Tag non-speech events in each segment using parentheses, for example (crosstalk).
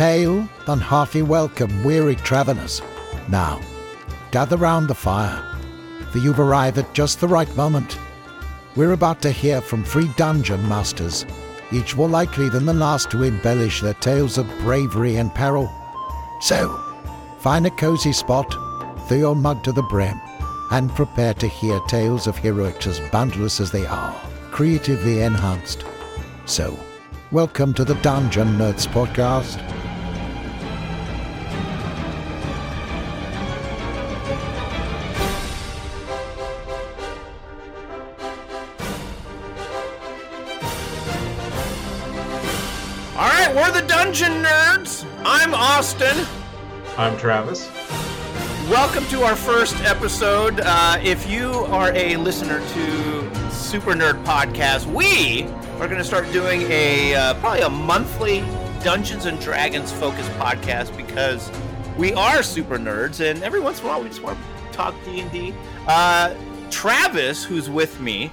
Hail, and hearty welcome, weary travellers. Now, gather round the fire, for you've arrived at just the right moment. We're about to hear from three dungeon masters, each more likely than the last to embellish their tales of bravery and peril. So, find a cozy spot, fill your mug to the brim, and prepare to hear tales of heroics as boundless as they are, creatively enhanced. So, welcome to the Dungeon Nerds Podcast. I'm Austin. I'm Travis. Welcome to our first episode. Uh, if you are a listener to Super Nerd Podcast, we are going to start doing a uh, probably a monthly Dungeons and Dragons focused podcast because we are super nerds, and every once in a while we just want to talk D and D. Uh, Travis, who's with me,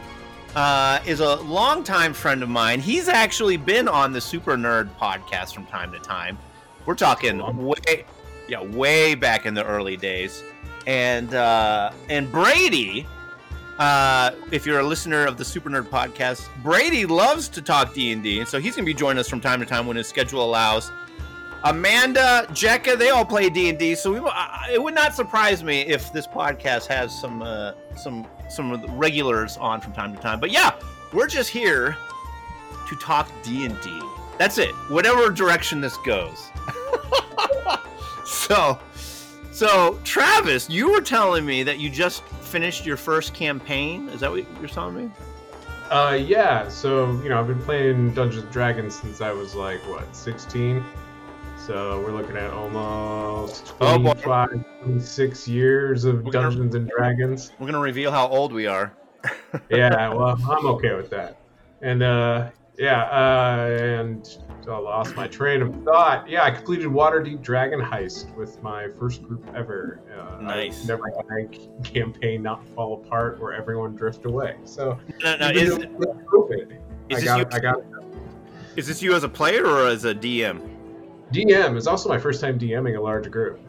uh, is a longtime friend of mine. He's actually been on the Super Nerd podcast from time to time. We're talking way, yeah, way back in the early days. And uh, and Brady, uh, if you're a listener of the Super Nerd podcast, Brady loves to talk D and D, and so he's gonna be joining us from time to time when his schedule allows. Amanda, Jekka, they all play D and D, so we, I- it would not surprise me if this podcast has some uh, some some regulars on from time to time. But yeah, we're just here to talk D and D. That's it. Whatever direction this goes. (laughs) so, so Travis, you were telling me that you just finished your first campaign. Is that what you're telling me? Uh, yeah. So you know, I've been playing Dungeons and Dragons since I was like what, 16. So we're looking at almost Oh, boy. 25, 26 years of We're gonna- Dungeons and Dragons. We're gonna reveal how old we are. Yeah, (laughs) well, I'm okay with that. And uh, yeah, uh, and I lost my train of thought. Yeah, I completed Waterdeep Dragon Heist with my first group ever. Uh, Nice. I've never had a campaign not fall apart or everyone drift away. So No, no, is, is I this got, you- I got is this you as a player or as a DM? DM is also my first time DMing a large group.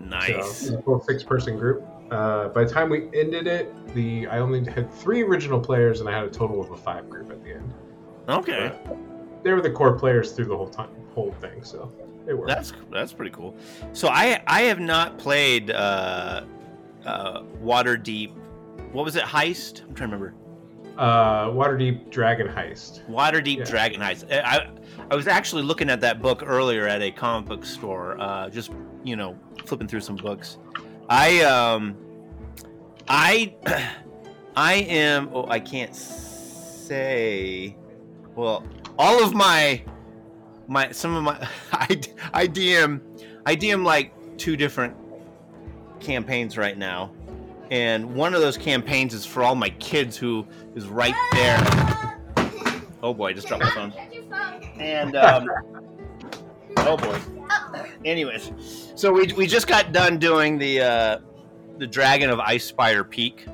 Nice. So, a full six-person group. Uh, by the time we ended it, the I only had three original players, and I had a total of a five group at the end. Okay, They were the core players through the whole time, whole thing. So it worked. that's that's pretty cool. So I I have not played uh, uh, Waterdeep. What was it? Heist. I'm trying to remember. uh, Waterdeep Dragon Heist. Waterdeep Yeah. Dragon Heist. I I was actually looking at that book earlier at a comic book store. Uh, just you know, flipping through some books. I um, I (clears throat) I am. Oh, I can't say. Well, all of my my some of my (laughs) I I DM I DM like two different campaigns right now. And one of those campaigns is for all my kids who is right there. Oh boy, I just dropped my phone. And um, (laughs) oh boy. Anyways, so we, we just got done doing the uh, the Dragon of Icespire Peak,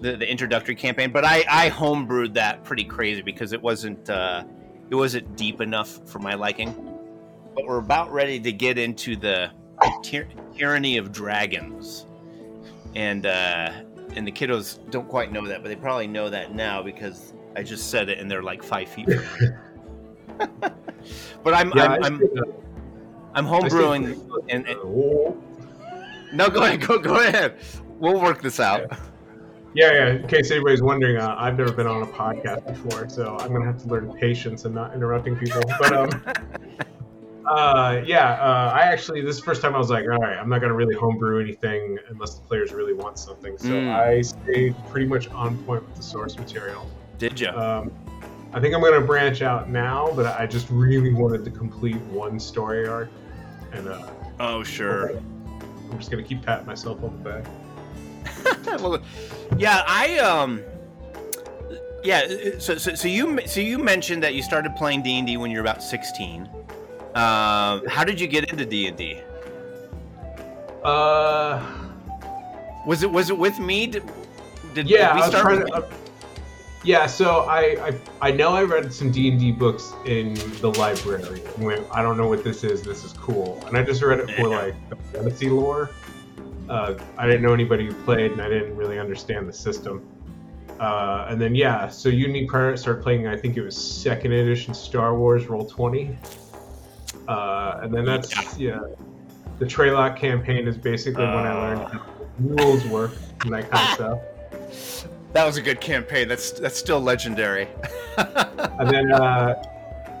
the, the introductory campaign. But I I homebrewed that pretty crazy because it wasn't uh, it wasn't deep enough for my liking. But we're about ready to get into the tyr- tyranny of dragons, and uh, and the kiddos don't quite know that, but they probably know that now because I just said it and they're like five feet. from (laughs) but I'm Yeah, I'm, I'm uh, I'm homebrewing. and- and-. No, go ahead. Go go ahead. We'll work this out. Yeah, yeah. Yeah. In case anybody's wondering, uh, I've never been on a podcast before, so I'm gonna have to learn patience and not interrupting people. But um, (laughs) uh, yeah, uh, I actually this first time I was like, all right, I'm not gonna really homebrew anything unless the players really want something. So Mm. I stayed pretty much on point with the source material. Did you? Um, I think I'm gonna branch out now, but I just really wanted to complete one story arc, and uh, oh, sure. I'm just gonna keep patting myself on the back. (laughs) well, yeah, I um, yeah. So, so, so you so you mentioned that you started playing D and D when you were about sixteen. Um, how did you get into D and D? Uh, Was it was it with me? Did, did yeah, we start to. uh, Yeah, so I, I I know I read some D and D books in the library. Went, I don't know what this is. This is cool, and I just read it for Yeah. like the fantasy lore. Uh, I didn't know anybody who played, and I didn't really understand the system. Uh, and then yeah, so you and me prior started playing. I think it was second edition Star Wars Roll Twenty. Uh, and then that's yeah. The Treylock campaign is basically when I learned Uh. how rules work and that kind of (laughs) stuff. That was a good campaign. That's that's still legendary. (laughs) And then, uh,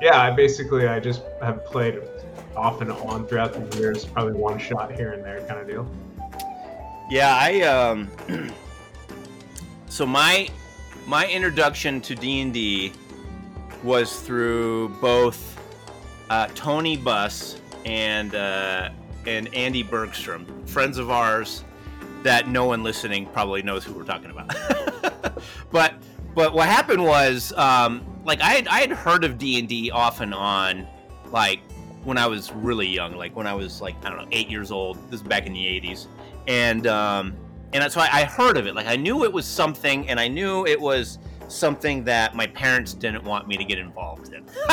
yeah, I basically I just have played off and on throughout the years, probably one shot here and there kind of deal. Yeah, I um (clears throat) so my my introduction to D&D was through both uh, Tony Buss and uh, and Andy Bergstrom, friends of ours that no one listening probably knows who we're talking about. (laughs) but but what happened was um, like I had, I had heard of D&D off and on like when I was really young, like when I was like I don't know, 8 years old. This is back in the 80s and um, and so I, I heard of it. Like I knew it was something, and I knew it was something that my parents didn't want me to get involved in. (laughs)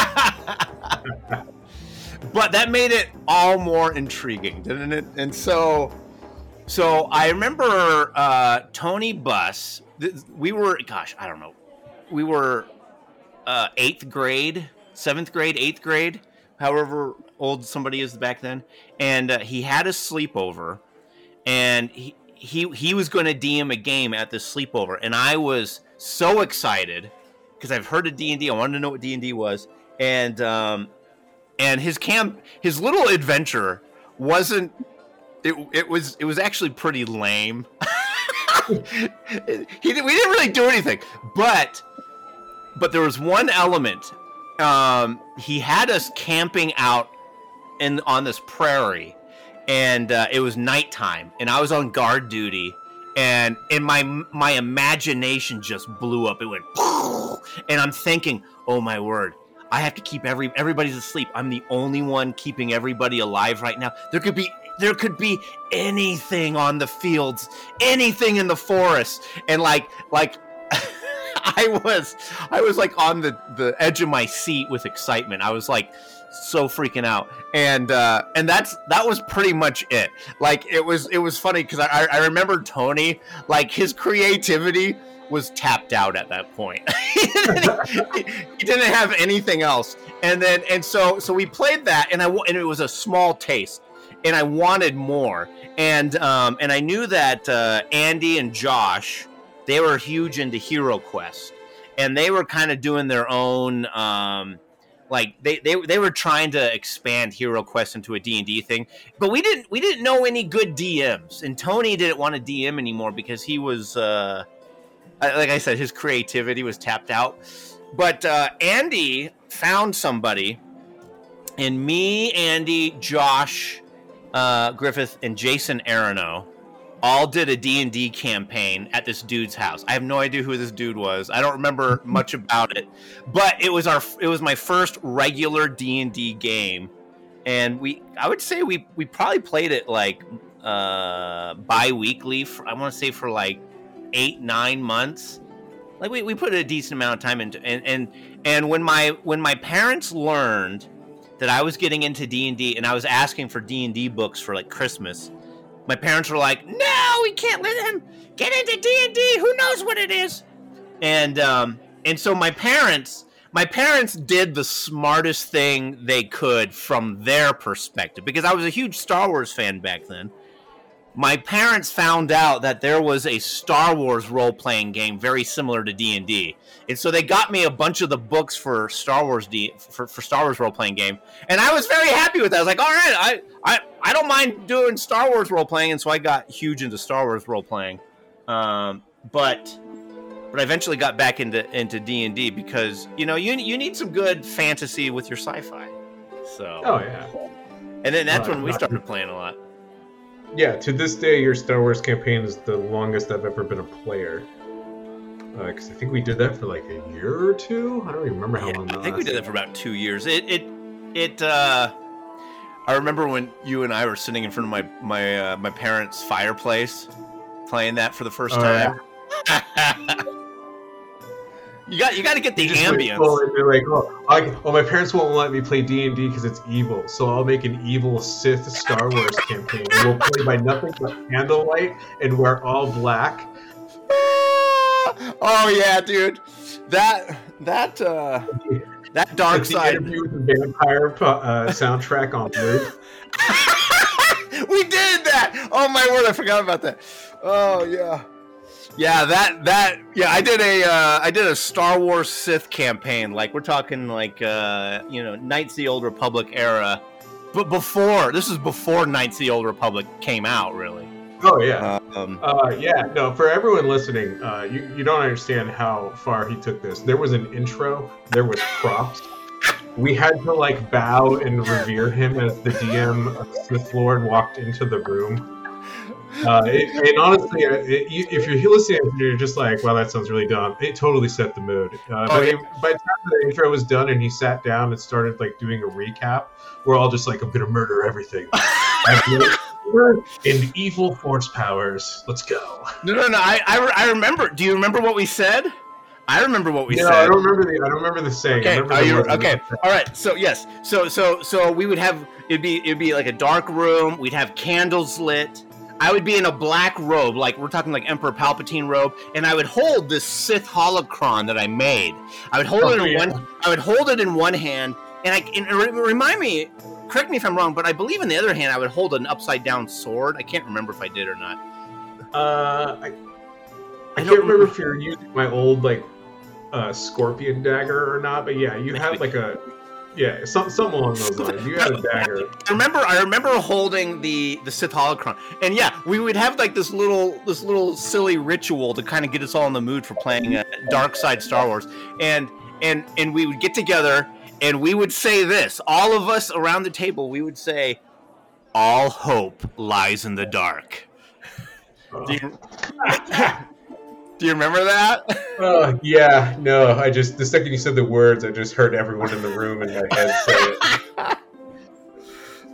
but that made it all more intriguing, didn't it? And so, so I remember uh, Tony Buss. th- We were, gosh, I don't know, we were uh, eighth grade, seventh grade, eighth grade, however old somebody is back then, and uh, he had a sleepover and he he, he was going to DM a game at this sleepover, and I was so excited because I've heard of D and I wanted to know what D and D was, and um, and his camp, his little adventure wasn't. It, it was it was actually pretty lame. (laughs) he we didn't really do anything, but but there was one element. Um, he had us camping out in on this prairie and uh, it was nighttime and i was on guard duty and and my my imagination just blew up. It went (laughs) and i'm thinking oh my word i have to keep every everybody's asleep. I'm the only one keeping everybody alive right now. There could be there could be anything on the fields anything in the forest and like like (laughs) i was i was like on the the edge of my seat with excitement. I was like so freaking out. And uh and that's that was pretty much it. Like it was it was funny because I, I remember tony like his creativity was tapped out at that point. He, (laughs) he didn't have anything else. And then and so so we played that and i and it was a small taste and i wanted more. And um and i knew that uh andy and josh they were huge into hero quest and they were kind of doing their own um like they, they they were trying to expand hero quest into a d&d thing but we didn't we didn't know any good dms and tony didn't want to dm anymore because he was uh like i said his creativity was tapped out. But uh andy found somebody and me andy josh uh griffith and jason aronow all did a D&D campaign at this dude's house. I have no idea who this dude was. I don't remember (laughs) much about it. But it was our it was my first regular D&D game. And we I would say we we probably played it like uh bi-weekly for, I want to say for like 8 9 months. Like we, we put a decent amount of time into and and and when my when my parents learned that I was getting into D&D and I was asking for D&D books for like Christmas, my parents were like, "No, we can't let him get into D and D. Who knows what it is?" And um, and so my parents, my parents did the smartest thing they could from their perspective because I was a huge Star Wars fan back then. My parents found out that there was a Star Wars role playing game very similar to D and D, and so they got me a bunch of the books for Star Wars D for, for Star Wars role playing game, and I was very happy with that. I was like, all right, I, I, I don't mind doing Star Wars role playing, and so I got huge into Star Wars role playing. Um, but but I eventually got back into into D and D because you know you you need some good fantasy with your sci-fi. So Oh yeah, and then that's when we started playing a lot. Yeah. To this day, your Star Wars campaign is the longest I've ever been a player. Because I think we did that for like a year or two. I don't remember how Yeah, long. I think we did that for about two years. It it it. uh I remember when you and I were sitting in front of my my uh, my parents' fireplace, playing that for the first Oh, time. (laughs) You got you got to get the You just, like, ambience. they're like, oh, I, oh, my parents won't let me play D and D because it's evil. So I'll make an evil Sith Star Wars campaign. We'll play by nothing but candlelight and wear all black. (laughs) oh yeah, dude. That that uh that dark side. interview with the vampire uh, soundtrack on loop. (laughs) we did that. Oh my word, I forgot about that. Oh yeah. Yeah, that that yeah, I did a uh, I did a Star Wars Sith campaign. Like we're talking like uh, you know Knights of the Old Republic era, but before this is before Knights of the Old Republic came out, really. Oh yeah. Um, Uh, yeah, no, for everyone listening, uh, you, you don't understand how far he took this. There was an intro, there was props. We had to like bow and revere him as the DM of Sith Lord walked into the room. Uh, it, and honestly, uh, it, if you're listening you're just like, wow, that sounds really dumb, it totally set the mood. Uh, Oh, yeah. it- by the time the intro was done and he sat down and started like doing a recap, we're all just like, I'm gonna murder everything. (laughs) in evil force powers. Let's go. no, no, no. I, I I remember. Do you remember what we said? I remember what we no, said. I don't remember the. I don't remember the saying. Okay, you okay? All right. So yes, so so so we would have it'd be it'd be like a dark room. We'd have candles lit. I would be in a black robe, like we're talking like Emperor Palpatine robe, and I would hold this Sith holocron that I made. I would hold Oh, it in yeah. one. I would hold it in one hand, and I and remind me. Correct me if I'm wrong, but I believe in the other hand I would hold an upside down sword. I can't remember if I did or not. Uh, I, I, I can't don't remember if you're using my old like uh, scorpion dagger or not, but yeah, you have like a yeah, some something along those lines. You had a (laughs) dagger. I remember I remember holding the the Sith holocron, and yeah, we would have like this little this little silly ritual to kind of get us all in the mood for playing uh, Dark Side Star Wars, and and and we would get together and we would say this, all of us around the table, we would say, "All hope lies in the dark." Do you, (laughs) (laughs) do you remember that? Uh, yeah, no, I just the second you said the words, I just heard everyone in the room in my head say it. (laughs)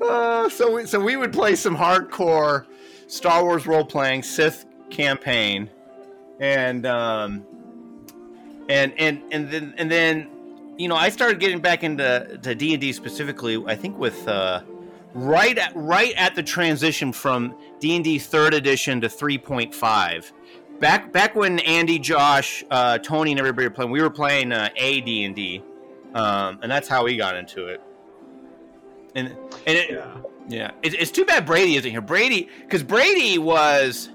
Uh, so we, so we would play some hardcore Star Wars role playing Sith campaign, and um, and and and then and then you know I started getting back into to D and D specifically. I think with uh, right at right at the transition from D and D Third Edition to three point five. Back back when Andy, Josh, uh, Tony, and everybody were playing, we were playing uh, a D and D, um, and that's how we got into it. And and it, Yeah. yeah, it's, it's too bad Brady isn't here. Brady, because Brady was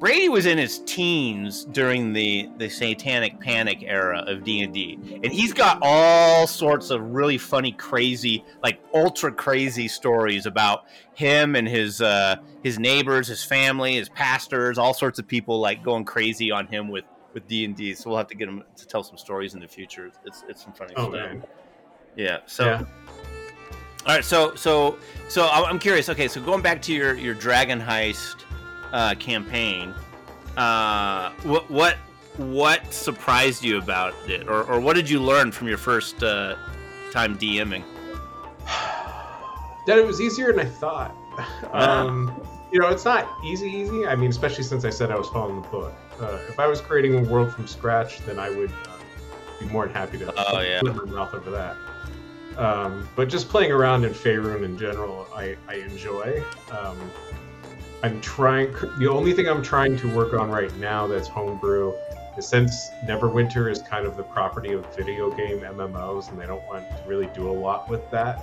Brady was in his teens during the the Satanic Panic era of D and D, and he's got all sorts of really funny, crazy, like ultra crazy stories about him and his uh, his neighbors, his family, his pastors, all sorts of people like going crazy on him with with D and D. So we'll have to get him to tell some stories in the future. It's it's some funny Oh stuff. Yeah. So. Yeah. All right, so so so I'm curious. Okay, so going back to your your dragon heist uh, campaign, uh, what what what surprised you about it, or, or what did you learn from your first uh, time DMing? that it was easier than I thought. Um, you know, it's not easy, easy. I mean, especially since I said I was following the book. Uh, if I was creating a world from scratch, then I would uh, be more than happy to Oh, yeah. put my mouth over that. Um, but just playing around in Faerun in general, I, I enjoy. Um, I'm trying. The only thing I'm trying to work on right now that's homebrew is since Neverwinter is kind of the property of video game MMOs, and they don't want to really do a lot with that.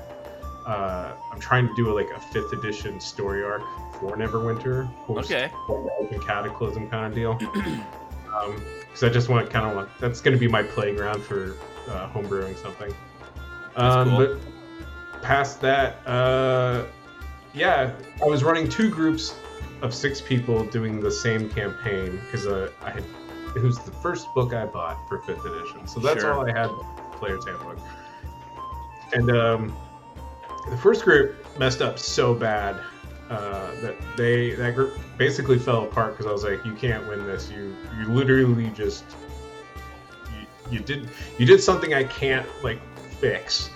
Uh, I'm trying to do like a fifth edition story arc for Neverwinter, post Okay. open Cataclysm kind of deal. (clears throat) Because I just want kind of want that's going to be my playground for uh, homebrewing something. Um, cool. But past that, uh, yeah, I was running two groups of six people doing the same campaign because uh, I had it was the first book I bought for fifth edition, so that's Sure. all I had player's handbook. And um, the first group messed up so bad uh, that they that group basically fell apart because I was like, you can't win this. You you literally just you, you did you did something I can't like fix.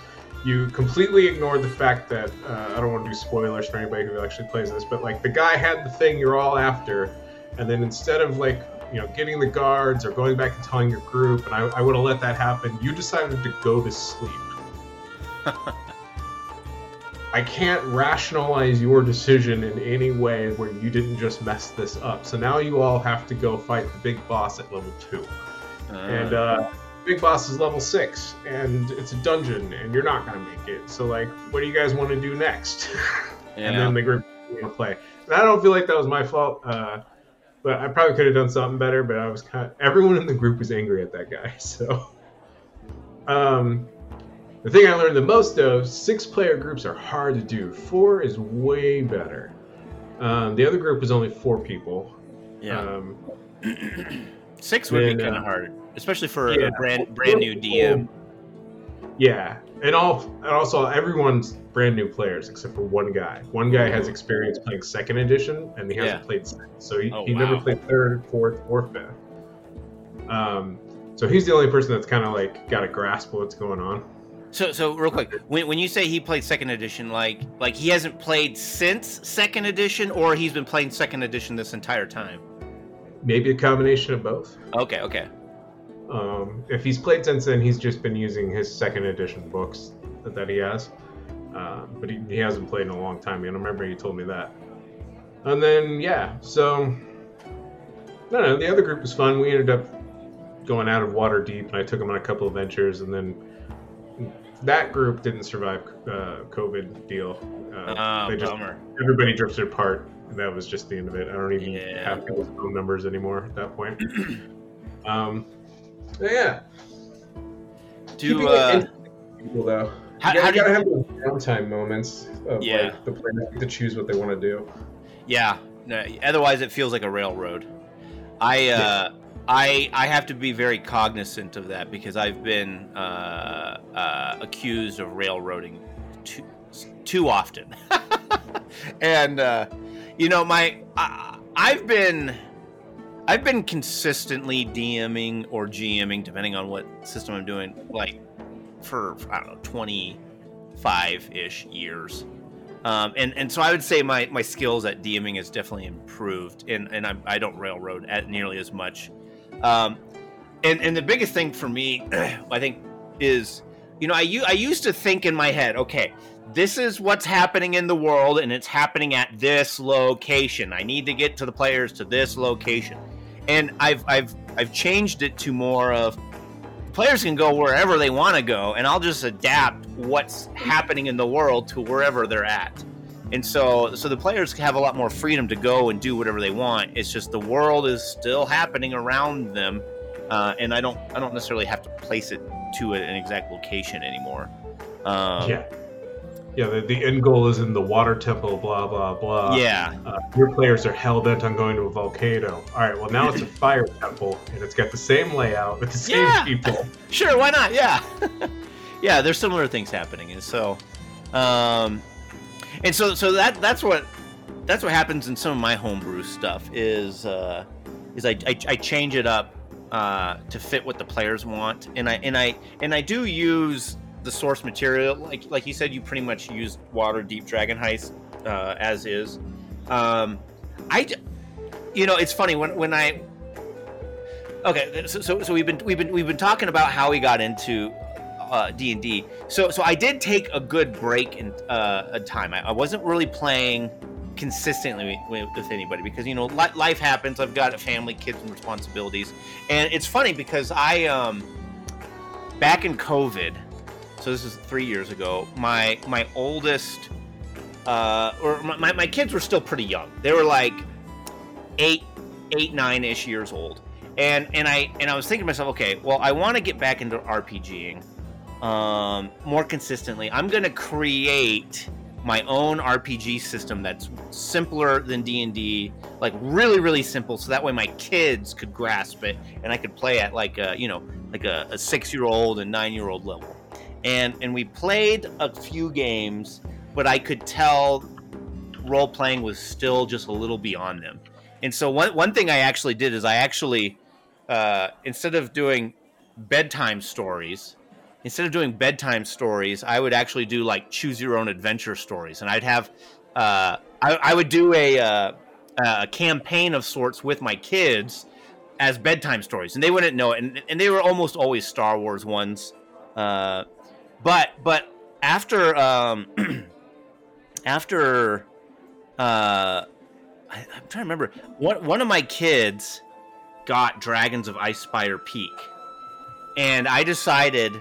You completely ignored the fact that uh, I don't want to do spoilers for anybody who actually plays this, but like the guy had the thing you're all after, and then instead of like you know getting the guards or going back and telling your group, and I, I would have let that happen. You decided to go to sleep. (laughs) I can't rationalize your decision in any way where you didn't just mess this up. So now you all have to go fight the big boss at level two. and uh, big boss is level six, and it's a dungeon, and you're not gonna make it. So like, what do you guys want to do next? (laughs) and then the group will play. And I don't feel like that was my fault, uh, but I probably could have done something better. But I was kind of everyone in the group was angry at that guy. (laughs) So, um, the thing I learned the most though, six player groups are hard to do. Four is way better. Um, the other group was only four people. yeah. Um, (clears throat) Six would be kind uh, of hard, especially for yeah. a brand brand new DM. Yeah, and all and also everyone's brand new players except for one guy. One guy has experience playing second edition, and he hasn't Yeah. played second, so he, Oh, he never played third, fourth, or fifth. Um, so he's the only person that's kind of like got a grasp of what's going on. So, so real quick, when, when you say he played second edition, like like he hasn't played since second edition, or he's been playing second edition this entire time. Maybe a combination of both. Okay, okay, Um, if he's played since then, he's just been using his second edition books that, that he has. Um, but he, he hasn't played in a long time. I remember he told me that. And then, yeah, so. No, no, the other group was fun. We ended up going out of Waterdeep, and I took them on a couple of ventures, and then that group didn't survive uh, COVID deal. Uh, oh, they just bummer. everybody drifted apart. and That was just the end of it. I don't even Yeah. have people's phone numbers anymore at that point. (clears throat) um, yeah. Keeping Do uh, people though. how, you how gotta, do you, gotta have those downtime moments of Yeah. like the players to choose what they want to do. yeah. No, otherwise, it feels like a railroad. I uh, I I have to be very cognizant of that because I've been uh, uh, accused of railroading too too often, (laughs) and uh, you know my I, I've been I've been consistently DMing or GMing depending on what system I'm doing like for I don't know twenty five ish years. Um, and and so I would say my, my skills at DMing has definitely improved, and and I, I don't railroad at nearly as much. Um, and and the biggest thing for me, (clears throat) I think, is you know I I used to think in my head, okay, this is what's happening in the world, and it's happening at this location. I need to get to the players to this location, and I've I've I've changed it to more of players can go wherever they want to go and i'll just adapt what's happening in the world to wherever they're at. And so so the players have a lot more freedom to go and do whatever they want. It's just the world is still happening around them uh, and i don't i don't necessarily have to place it to an exact location anymore. Um, yeah. Yeah, the, the end goal is in the water temple, blah, blah, blah. yeah Uh, your players are hell bent on going to a volcano. All right, well, now it's a (laughs) fire temple, and it's got the same layout with the same Yeah. people. (laughs) sure why not yeah (laughs) yeah there's similar things happening and so um and so so that that's what that's what happens in some of my homebrew stuff is uh is i i, I change it up uh to fit what the players want and i and i and i do use the source material like like you said you pretty much used Waterdeep dragon heist uh as is um i you know it's funny when when i Okay, so, so so we've been we've been we've been talking about how we got into uh, D and D. So so I did take a good break in uh, a time. I, I wasn't really playing consistently with, with anybody because you know li- life happens. I've got a family, kids, and responsibilities. And it's funny because I um back in COVID, so this is three years ago. My my oldest uh, or my, my, kids were still pretty young. They were like eight eight nine ish years old and and I and I was thinking to myself, okay, well, I want to get back into RPGing um, more consistently. I'm to create my own RPG system that's simpler than D and D, like really really simple, so that way my kids could grasp it and I could play at like a you know like a, a six year old and nine year old level. And and we played a few games, but I could tell role playing was still just a little beyond them. And so one one thing I actually did is I actually uh, instead of doing bedtime stories, instead of doing bedtime stories, I would actually do like choose your own adventure stories, and I'd have uh, I, I would do a, uh, a campaign of sorts with my kids as bedtime stories, and they wouldn't know it, and, and they were almost always Star Wars ones. Uh, but but after um, (clears throat) after uh, I, am trying to remember. One one of my kids got Dragons of Icespire Peak, and I decided,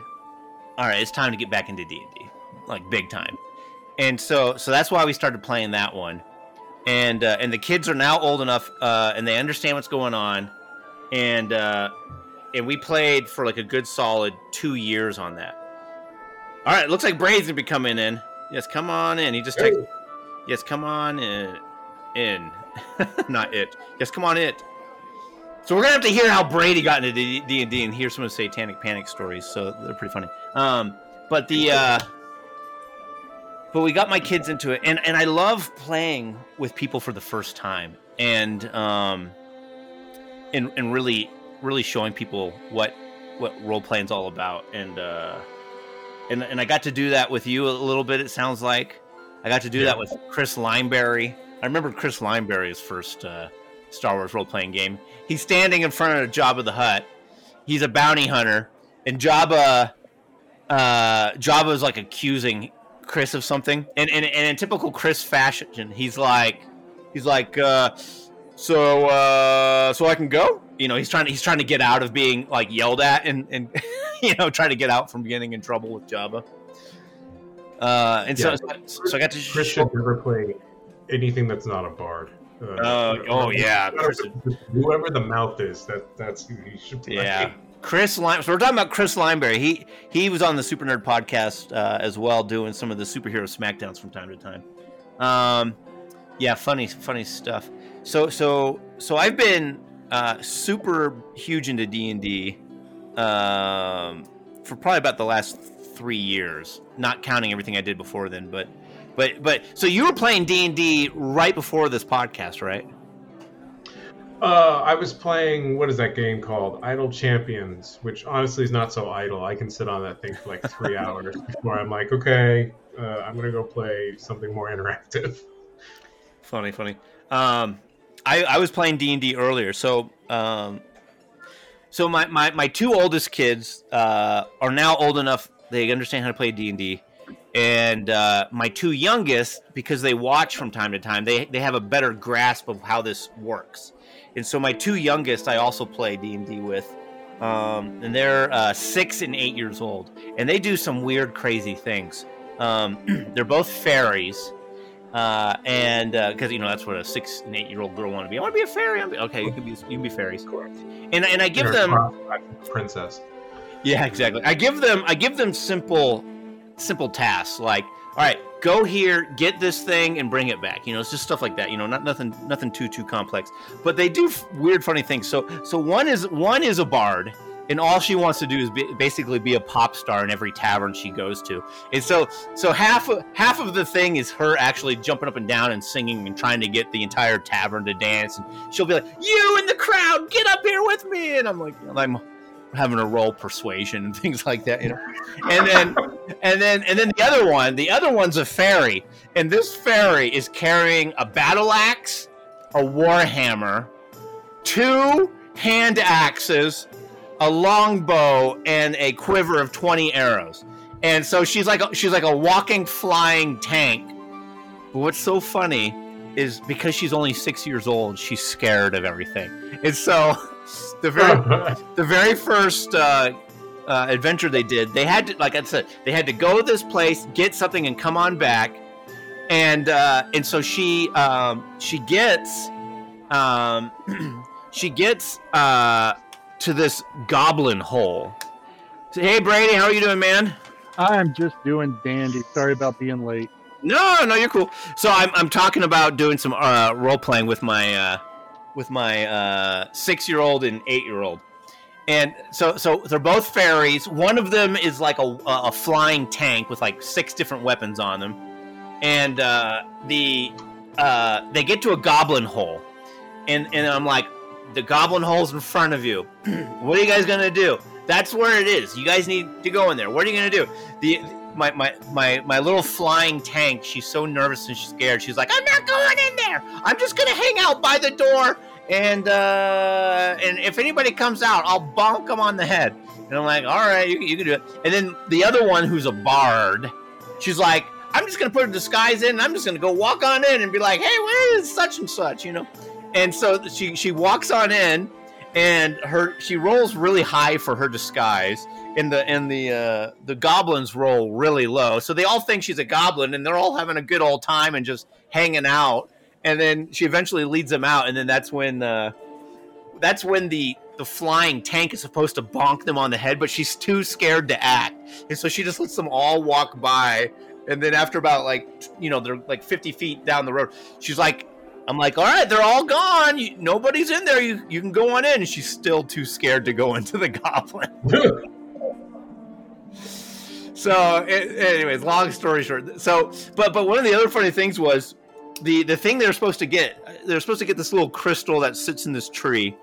all right, it's time to get back into D and D, like big time. And so so that's why we started playing that one, and uh, and the kids are now old enough uh, and they understand what's going on, and uh, and we played for like a good solid two years on that. All right, looks like Brady's gonna be coming in. Yes, come on in. He just hey. Takes, yes, come on in. In, (laughs) not it. Yes, come on it. So we're gonna have to hear how Brady got into D and D and hear some of the Satanic Panic stories. So they're pretty funny. Um, but the uh, but we got my kids into it, and and I love playing with people for the first time, and um, and and really really showing people what what role playing's all about, and uh, and and I got to do that with you a little bit. It sounds like I got to do yeah. that with Chris Lineberry. I remember Chris Lineberry's first uh, Star Wars role playing game. He's standing in front of Jabba the Hutt. He's a bounty hunter, and Jabba, uh, Jabba is like accusing Chris of something, and, and, and in typical Chris fashion, he's like, he's like, uh, so uh, so I can go. You know, he's trying to he's trying to get out of being like yelled at, and and (laughs) you know, trying to get out from getting in trouble with Jabba. Uh, and yeah. so, so I got to Chris should never play anything that's not a bard. Uh, uh, oh yeah, whoever the mouth is, that that's who he should play. Yeah, Chris Lime. So we're talking about Chris Lineberry. He he was on the Super Nerd podcast uh, as well, doing some of the superhero smackdowns from time to time. Um, yeah, funny funny stuff. So so so I've been uh, super huge into D and D um, for probably about the last three years, not counting everything I did before then. But, but, but, so you were playing D and D right before this podcast, right? Uh, I was playing what is that game called? Idle Champions, which honestly is not so idle. I can sit on that thing for like three (laughs) hours before I'm like, okay, uh, I'm gonna go play something more interactive. Funny, funny. Um, I, I was playing D and D earlier, so um, so my, my, my two oldest kids uh, are now old enough they understand how to play D and D, and uh, my two youngest because they watch from time to time they they have a better grasp of how this works, and so my two youngest I also play D and D with, um, and they're uh, six and eight years old, and they do some weird crazy things. Um, (clears throat) they're both fairies. Uh, and because uh, you know that's what a six and eight year old girl want to be. I want to be a fairy. Be, okay, you can be you can be fairies. Correct. And and I give You're them princess. Yeah, exactly. I give them I give them simple simple tasks like all right, go here, get this thing, and bring it back. You know, it's just stuff like that. You know, not nothing, nothing too too complex. But they do f- weird, funny things. So, so one is one is a bard, and all she wants to do is be, basically be a pop star in every tavern she goes to. And so, so half of half of the thing is her actually jumping up and down and singing and trying to get the entire tavern to dance. And she'll be like, "You in the crowd, get up here with me!" And I'm like, I'm having a roll persuasion and (laughs) things like that, you know. And then and then and then the other one, the other one's a fairy, and this fairy is carrying a battle axe, a warhammer, two hand axes, a longbow, and a quiver of twenty arrows. And so she's like a, she's like a walking flying tank. But what's so funny is because she's only six years old, she's scared of everything. And so (laughs) the very (laughs) the very first uh, uh, adventure they did, they had to, like I said, they had to go to this place, get something, and come on back. And uh, and so she um, she gets um, (clears throat) she gets uh, to this goblin hole. So, hey Brady, how are you doing, man? I'm just doing dandy. Sorry about being late. No, no, you're cool. So I'm, I'm talking about doing some uh, role playing with my uh, with my uh, six year old and eight year old. And so, so they're both fairies. One of them is like a, a flying tank with like six different weapons on them, and uh, the uh, they get to a goblin hole, and and I'm like, the goblin hole's in front of you. (clears throat) what are you guys gonna do? That's where it is. You guys need to go in there. What are you gonna do? The my, my, my, my little flying tank, she's so nervous and she's scared. She's like, I'm not going in there. I'm just to hang out by the door and uh, and if anybody comes out, I'll bonk them on the head. And I'm like, all right, you, you can do it. And then the other one, who's a bard, she's like, I'm just gonna put a disguise in. I'm just gonna go walk on in and be like, hey, where is such and such, you know? And so she she walks on in, and her she rolls really high for her disguise. And the and the uh, the goblins roll really low, so they all think she's a goblin, and they're all having a good old time and just hanging out. And then she eventually leads them out, and then that's when uh, that's when the the flying tank is supposed to bonk them on the head, but she's too scared to act, and so she just lets them all walk by. And then after about like you know they're like 50 feet down the road, she's like, I'm like, all right, they're all gone. You, nobody's in there. You you can go on in. And she's still too scared to go (laughs) into the goblin. (laughs) so, it, anyways, long story short. So, but but one of the other funny things was the the thing they're supposed to get. They're supposed to get this little crystal that sits in this tree.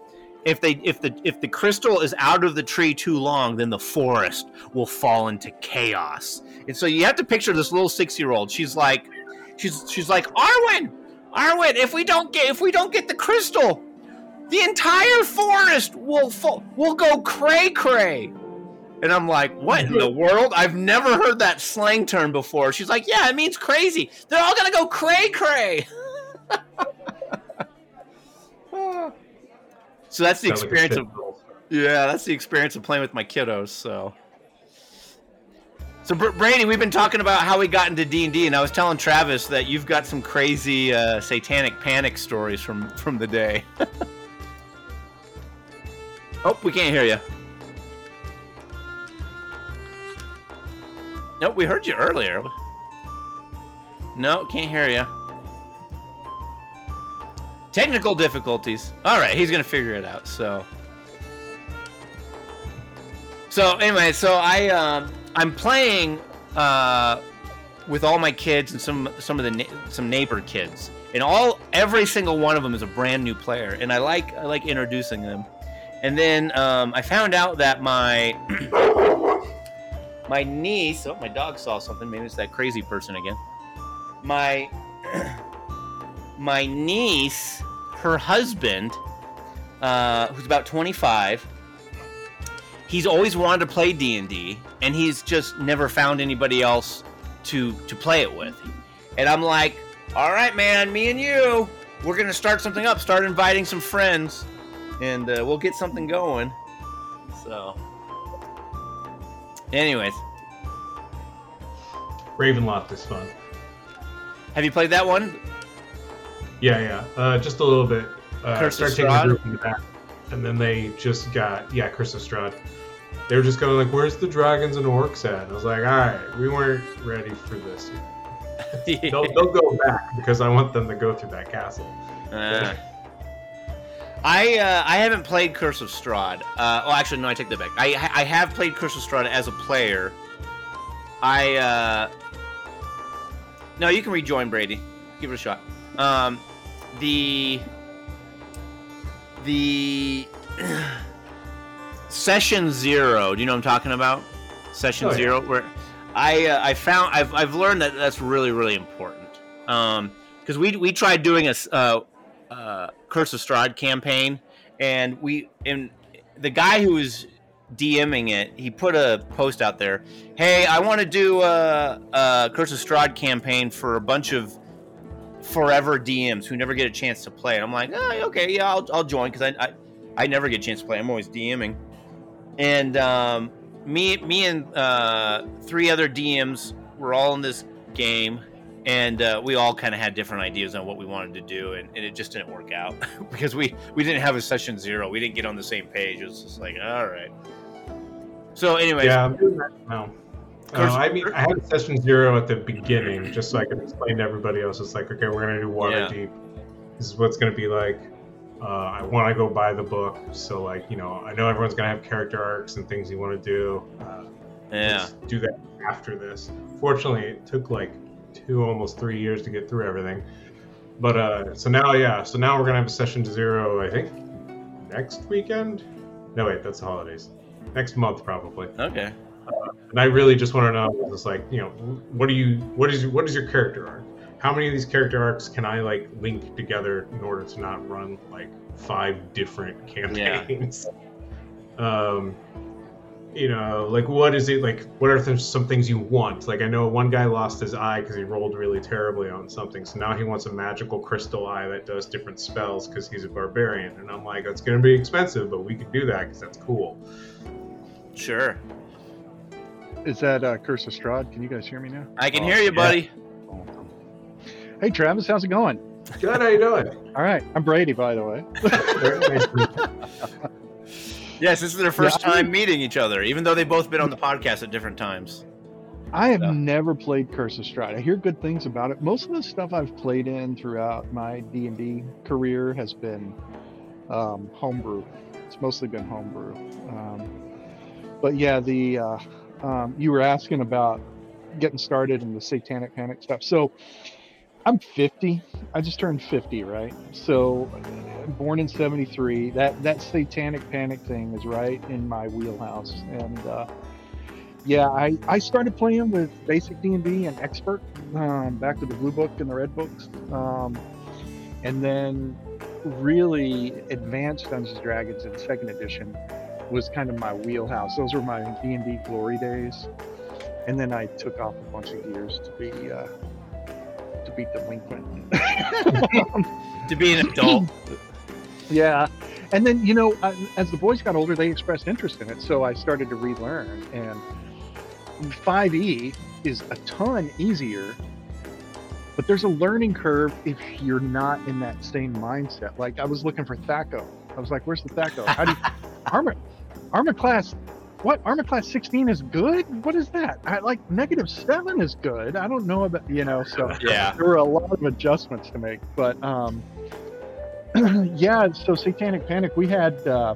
If they if the if the crystal is out of the tree too long, then the forest will fall into chaos. And so you have to picture this little six year old. She's like, she's she's like Arwen, Arwen. If we don't get if we don't get the crystal, the entire forest will fall, will go cray cray. And I'm like, what in the (laughs) world? I've never heard that slang term before. She's like, yeah, it means crazy. They're all gonna go cray cray. (laughs) so that's the Sounds experience of yeah, that's the experience of playing with my kiddos. So, so Br- Brady, we've been talking about how we got into D and D, and I was telling Travis that you've got some crazy uh, satanic panic stories from from the day. (laughs) oh, we can't hear you. Nope, we heard you earlier. No, can't hear you. Technical difficulties. All right, he's gonna figure it out. So. So anyway, so I um, I'm playing uh, with all my kids and some some of the some neighbor kids, and all every single one of them is a brand new player, and I like I like introducing them. And then um, I found out that my (coughs) my niece, oh my dog saw something. Maybe it's that crazy person again. My (coughs) my niece, her husband, uh, who's about 25 he's always wanted to play D&D and he's just never found anybody else to to play it with. And I'm like, "All right, man, me and you, we're going to start something up, start inviting some friends and uh, we'll get something going." So Anyways, Ravenloft is fun. have you played that one? Yeah, yeah. Uh, just a little bit. Uh, Curse start taking Strahd? the group in the back, and then they just got yeah, Curse of Strahd. They were just kind of like, "Where's the dragons and orcs at?" And I was like, "All right, we weren't ready for this. Yet. (laughs) They'll, they'll go back because I want them to go through that castle." Uh, I uh, I haven't played Curse of Strahd. Uh, oh, actually, no, I take that back. I I have played Curse of Strahd as a player. I uh, no, you can rejoin Brady. Give it a shot. Um, the the (clears throat) session zero. Do you know what I'm talking about? Session Oh, yeah. zero, where I uh, I found I've I've learned that that's really really important. Um, because we we tried doing a uh, uh, Curse of Strahd campaign, and we and the guy who was DMing it, he put a post out there. Hey, I want to do a, a Curse of Strahd campaign for a bunch of forever DMs who never get a chance to play. And I'm like, oh, okay, yeah, I'll, I'll join because I, I I never get a chance to play. I'm always DMing, and um, me me and uh, three other DMs were all in this game and uh, we all kind of had different ideas on what we wanted to do and, and it just didn't work out (laughs) because we we didn't have a session zero. We didn't get on the same page. It was just like all right. So anyways Yeah, I'm doing that now. Curse- Uh, I mean, I had session zero at the beginning, just so I could explain to everybody else. It's like, okay, we're gonna do Yeah. Waterdeep. This is what's gonna be like. Uh, I want to go buy the book, so like, you know, I know everyone's gonna have character arcs and things you want to do. Uh, yeah do that after this. Fortunately, it took like two, almost three years to get through everything. But uh, so now, yeah, so now we're gonna have a session zero. I think next weekend. No, wait, that's the holidays. Next month, probably. okay And I really just want to know, just like, you know, what do you, what is, what is your character arc? how many of these character arcs can I like link together in order to not run like five different campaigns? Yeah. (laughs) um, you know, like what is it like? What are th- some things you want? Like I know one guy lost his eye because he rolled really terribly on something, so now he wants a magical crystal eye that does different spells because he's a barbarian. And I'm like, that's gonna be expensive, but we could do that because that's cool. Sure. Is that uh, Curse of Strahd? Can you guys hear me now? I can Oh, hear you, yeah. buddy. Hey, Travis, how's it going? Good, how you doing? All right, I'm Brady, by the way. Very nice to meet you. Yes, this is their first Yeah, I time meeting each other, even though they've both been on the podcast at different times. I have Yeah. never played Curse of Strahd. I hear good things about it. Most of the stuff I've played in throughout my D and D career has been um, homebrew. It's mostly been homebrew. Um, but yeah, the uh, um, you were asking about getting started in the Satanic Panic stuff. So I'm 50. I just turned 50, right? So born in 73. That that Satanic Panic thing is right in my wheelhouse, and. Uh, yeah, I, I started playing with basic D&D and expert um, back to the blue book and the red books. Um, and then really advanced Dungeons and Dragons in second edition was kind of my wheelhouse. Those were my D&D glory days. And then I took off a bunch of years to be uh, to be delinquent. (laughs) To be an adult. Yeah. And then, you know, as the boys got older, they expressed interest in it. So I started to relearn. And 5e is a ton easier, but there's a learning curve if you're not in that same mindset. Like I was looking for Thaco. I was like, where's the Thaco? How do you, (laughs) armor, armor class, what? Armor class 16 is good? What is that? I like negative seven is good. I don't know about, you know, so (laughs) yeah. there were a lot of adjustments to make but um (clears throat) yeah so satanic panic we had uh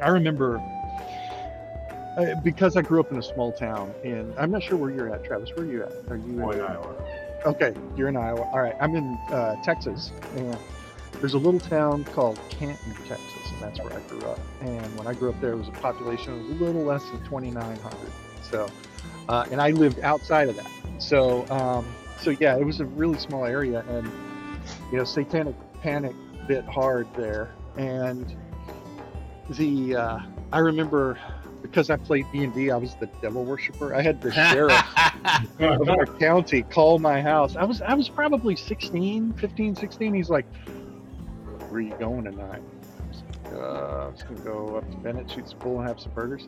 i remember uh, because i grew up in a small town and i'm not sure where you're at travis where are you at are you Boy, in Iowa. okay you're in iowa all right i'm in uh, texas and there's a little town called canton texas and that's where i grew up and when i grew up there it was a population of a little less than 2900 so uh, and i lived outside of that so um, so yeah, it was a really small area, and you know, Satanic Panic bit hard there, and the uh, I remember because I played D and I was the devil worshiper. I had the (laughs) sheriff of our county call my house. I was I was probably 16, 15, 16. He's like, "Where are you going tonight?" I was like, uh, I'm just gonna go up to Bennett, shoot some bull, and have some burgers.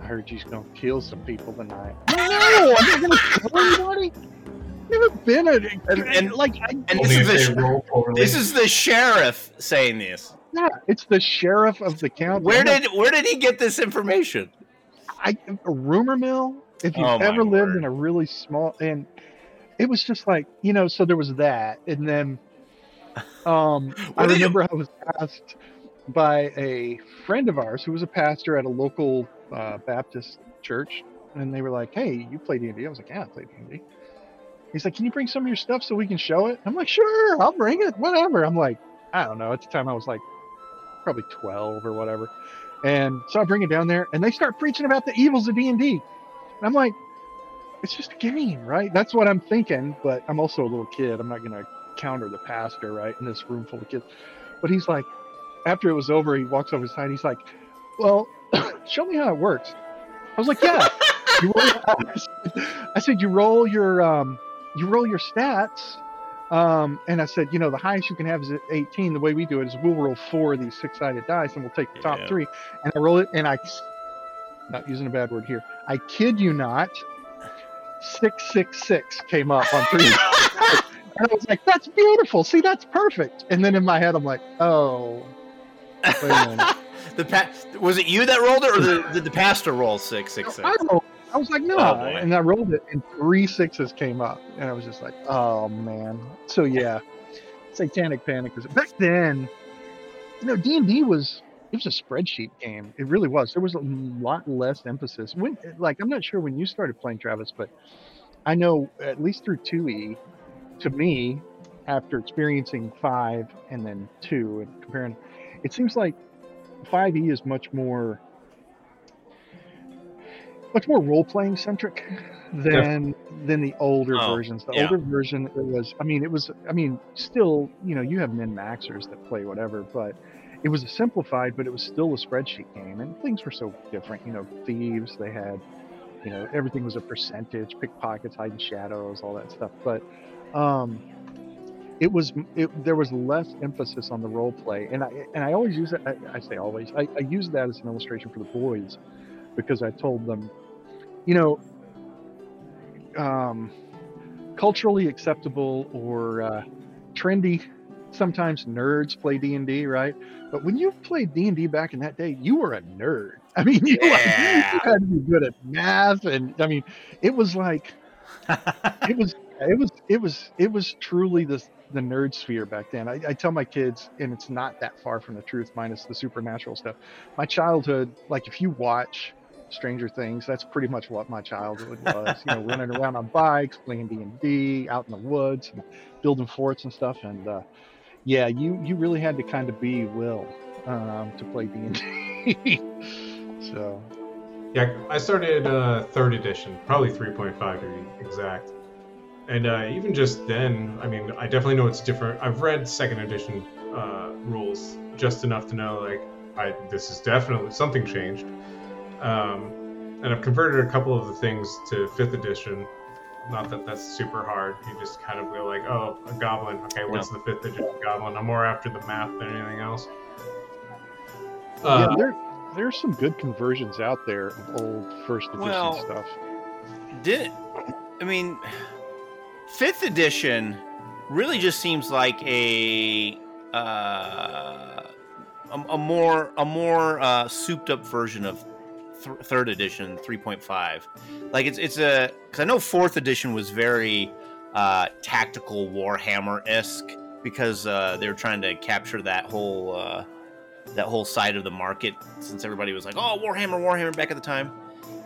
I heard you're gonna kill some people tonight. No, I'm not gonna kill anybody. Never been a And- and- like I, and Only this if is the roll this is the sheriff saying this. yeah, it's the sheriff of the county. Where did where did he get this information? I a rumor mill? If you've Oh, ever lived word. in a really small and it was just like you know, so there was that, and then um, (laughs) I did you- remember I was asked by a friend of ours who was a pastor at a local uh, Baptist church, and they were like, "Hey, you play D and I was like, "Yeah, I play D and D." He's like, "Can you bring some of your stuff so we can show it?" I'm like, "Sure, I'll bring it. Whatever." I'm like, I don't know. At the time, I was like probably 12 or whatever. And so I bring it down there, and they start preaching about the evils of D and D. And I'm like, it's just a game, right? That's what I'm thinking. But I'm also a little kid. I'm not gonna counter the pastor, right, in this room full of kids. But he's like, after it was over, he walks over his side. He's like, well, (coughs) show me how it works. I was like, yeah. you roll, (laughs) I said, you roll your um, you roll your stats. Um, and I said, you know, the highest you can have is at 18. The way we do it is we'll roll four of these six-sided dice, and we'll take the top Yeah. three. And I roll it, and I, not using a bad word here, I kid you not, six six six came up on three. (laughs) and I was like, that's beautiful. See, that's perfect. And then in my head, I'm like, oh, wait a minute. (laughs) the pa- was it you that rolled it, or the, did the pastor roll six six six? I, rolled, I was like, no. Oh, and I rolled it, and three sixes came up. And I was just like, oh, man. So, yeah, Satanic Panic was back then. You know, D&D was, it was a spreadsheet game. It really was. There was a lot less emphasis. When, like, I'm not sure when you started playing, Travis, but I know at least through 2E, to me, after experiencing 5 and then 2 and comparing, it seems like 5e is much more much more role playing centric than than the older Oh, versions. The yeah. older version it was I mean it was I mean still, you know, you have min maxers that play whatever, but it was a simplified, but it was still a spreadsheet game and things were so different. You know, thieves, they had you know, everything was a percentage, pickpockets, hiding shadows, all that stuff. But um it was it, there was less emphasis on the role play and I and I always use it I, I say always I, I use that as an illustration for the boys because I told them you know um, culturally acceptable or uh, trendy sometimes nerds play D&D right but when you played D&D back in that day you were a nerd (laughs) I mean you, Yeah. you had to be good at math and I mean it was like (laughs) it was it was it was it was truly the the nerd sphere back then. I, I tell my kids, and it's not that far from the truth, minus the supernatural stuff. My childhood, like if you watch Stranger Things, that's pretty much what my childhood was. you know, (laughs) running around on bikes, playing D and D, out in the woods, and building forts and stuff. And uh, yeah, you you really had to kind of be Will um, to play D and D. (laughs) So Yeah, I started uh, third edition, probably 3.5 to be exact. And uh, even just then, I mean, I definitely know it's different. I've read second edition uh, rules just enough to know, like, I this is definitely something changed. Um, and I've converted a couple of the things to fifth edition. Not that that's super hard. You just kind of go like, oh, a goblin. Okay, what's the fifth edition goblin? I'm more after the math than anything else. Uh, yeah, there there's some good conversions out there of old first edition Well, stuff. Did I mean fifth edition really just seems like a uh, a, a more a more uh, souped up version of th- third edition 3.5 like it's it's a because i know fourth edition was very uh, tactical warhammer-esque because uh, they were trying to capture that whole uh, that whole side of the market since everybody was like oh warhammer warhammer back at the time.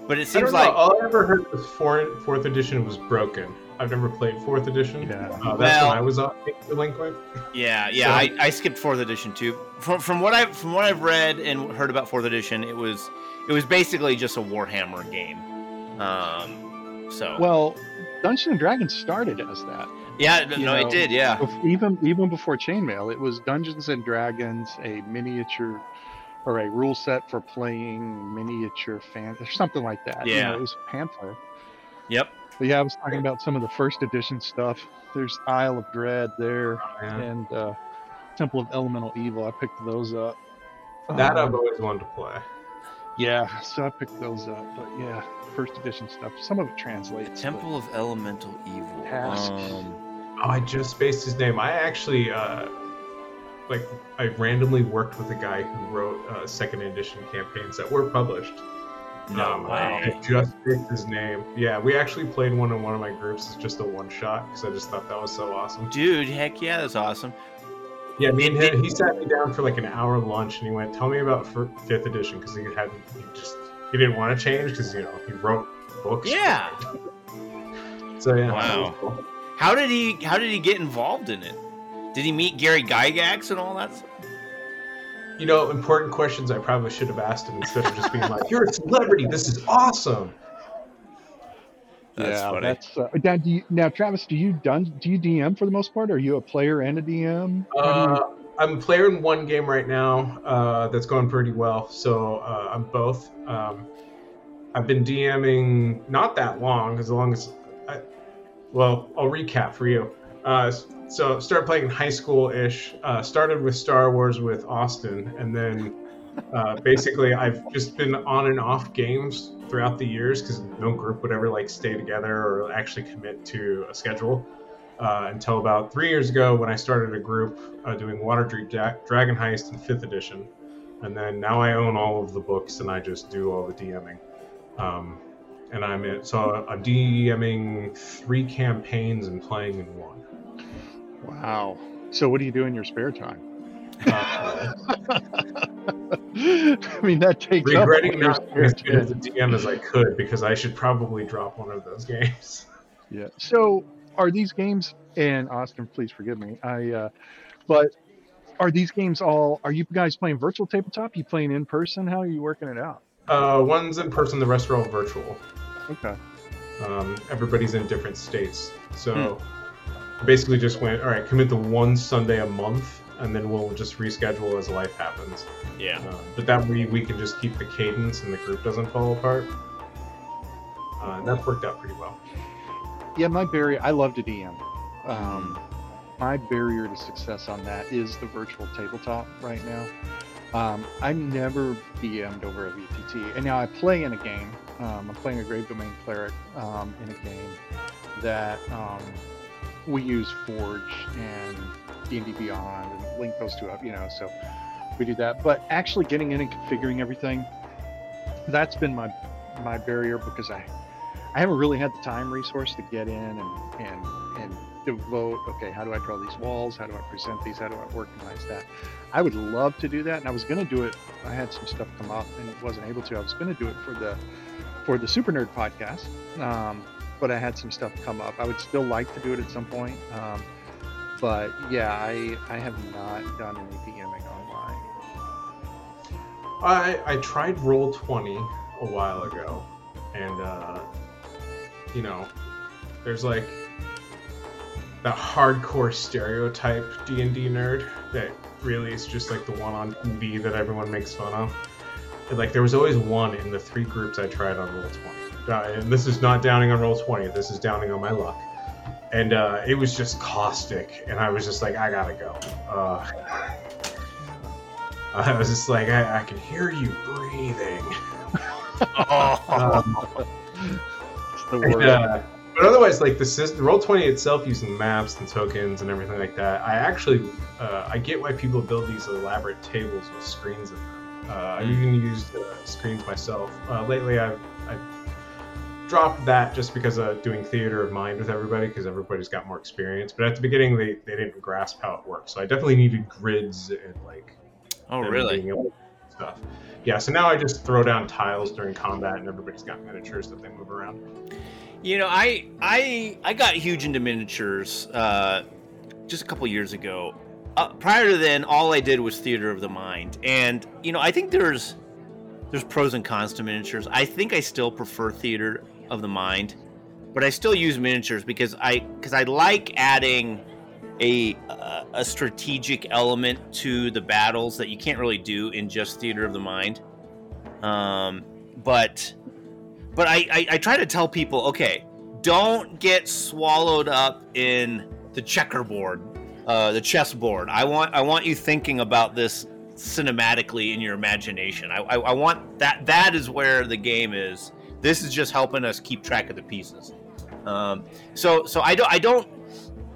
But it seems like All I ever heard was fourth, fourth edition was broken. I've never played fourth edition. Yeah. Uh, that's Well- when I was uh, delinquent. Yeah, yeah, So- I, I skipped fourth edition too. From from what I've from what I've read and heard about fourth edition, it was it was basically just a Warhammer game. Um, so Well, Dungeons and Dragons started as that. yeah, no, you it did, yeah, Even even before Chainmail, it was Dungeons and Dragons, a miniature or a rule set for playing miniature fan or something like that. You Yeah. know, it was a pamphlet. yep. But yeah, I was talking about some of the first edition stuff. There's Isle of Dread there Man. and uh, Temple of Elemental Evil. I picked those up. That Um, I've always wanted to play. Yeah, so I picked those up. But yeah, first edition stuff. Some of it translates. but- Temple of Elemental Evil. Tasks. Um, Oh, I just spaced his name. I actually, uh, like, I randomly worked with a guy who wrote uh, second edition campaigns that were published. No Um, way. I just picked his name. Yeah, we actually played one in one of my groups. It's just a one shot because I just thought that was so awesome. Dude, heck yeah, that's awesome. Yeah, me and him, he sat me down for like an hour lunch and he went, "Tell me about fifth edition," because he hadn't, he just, he didn't want to change because you know he wrote books. Yeah. (laughs) So yeah. Wow. cool. How did he how did he get involved in it? Did he meet Gary Gygax and all that? stuff? You know, important questions I probably should have asked him instead of just being like, "You're a celebrity. This is awesome." That's yeah, funny. that's uh, now. Do you, now, Travis, do you done? Do you DM for the most part? Are you a player and a DM? How do you- Uh, I'm playing one game right now uh, that's going pretty well. So uh, I'm both. Um, I've been DMing not that long, as long as. I, well, I'll recap for you. So started playing in high school ish. Uh, started with Star Wars with Austin, and then uh, basically I've just been on and off games throughout the years because no group would ever like stay together or actually commit to a schedule uh, until about three years ago when I started a group uh, doing Waterdeep Dra- Dragon Heist in fifth edition, and then now I own all of the books and I just do all the DMing. Um, and I'm in, so I'm DMing three campaigns and playing in one. Wow. So, what do you do in your spare time? Uh, (laughs) I mean, that takes up regretting your not being as spare good as a DM as I could because I should probably drop one of those games. Yeah. So, are these games? And Austin, please forgive me. I. Uh, but are these games all? Are you guys playing virtual tabletop? You playing in person? How are you working it out? Uh, one's in person, the rest are all virtual. Okay. Um, everybody's in different states. So basically just went, all right, commit to one Sunday a month, and then we'll just reschedule as life happens. Yeah. Uh, but that way we can just keep the cadence and the group doesn't fall apart. Uh, and that's worked out pretty well. Yeah, my barrier. I love to DM. Um, my barrier to success on that is the virtual tabletop right now. Um, I've never DM'd over a VTT, and now I play in a game. Um, I'm playing a Grave Domain Cleric um, in a game that um, we use Forge and D&D Beyond and link those two up. You know, so we do that. But actually getting in and configuring everything, that's been my my barrier because I I haven't really had the time resource to get in and and and devote. Okay, how do I draw these walls? How do I present these? How do I organize that? I would love to do that, and I was going to do it. I had some stuff come up and wasn't able to. I was going to do it for the for the Super Nerd podcast, um, but I had some stuff come up. I would still like to do it at some point, um, but yeah, I I have not done any DMing online. I I tried Roll Twenty a while ago, and uh, you know, there's like that hardcore stereotype D and D nerd that really is just like the one on TV that everyone makes fun of. And, like there was always one in the three groups I tried on Roll Twenty, uh, and this is not downing on Roll Twenty. This is downing on my luck. And uh, it was just caustic, and I was just like, I gotta go. Uh, (laughs) I was just like, I, I can hear you breathing. Oh. (laughs) Um, It's the and, worst. uh, but otherwise, like the system, roll twenty itself, using maps and tokens and everything like that, I actually, uh, I get why people build these elaborate tables with screens in them. Uh, I Mm. even used uh, screens myself. Uh, lately, I've, I've dropped that just because of doing theater of mind with everybody because everybody's got more experience. But at the beginning, they, they didn't grasp how it works, so I definitely needed grids and like oh, and really? being able to do stuff. Yeah, so now I just throw down tiles during combat, and everybody's got miniatures that they move around. You know, I I I got huge into miniatures uh, just a couple years ago. Uh, prior to then, all I did was theater of the mind, and you know, I think there's there's pros and cons to miniatures. I think I still prefer theater of the mind, but I still use miniatures because I because I like adding a uh, a strategic element to the battles that you can't really do in just theater of the mind. Um, but but I, I I try to tell people, okay, don't get swallowed up in the checkerboard, uh, the chessboard. I want I want you thinking about this cinematically in your imagination. I, I I want that that is where the game is. This is just helping us keep track of the pieces. Um, so so I don't I don't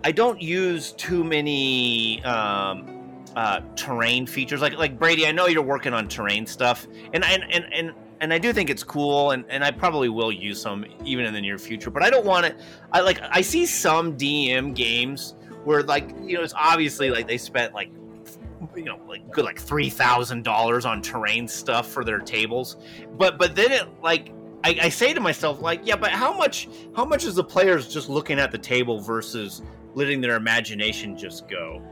I don't use too many um, uh, terrain features. Like like Brady, I know you're working on terrain stuff, and and and and, and I do think it's cool, and, and I probably will use some even in the near future. But I don't want it. I like I see some DM games where like you know it's obviously like they spent like you know like good like three thousand dollars on terrain stuff for their tables, but but then it like. I, I say to myself, like, yeah, but how much? How much is the players just looking at the table versus letting their imagination just go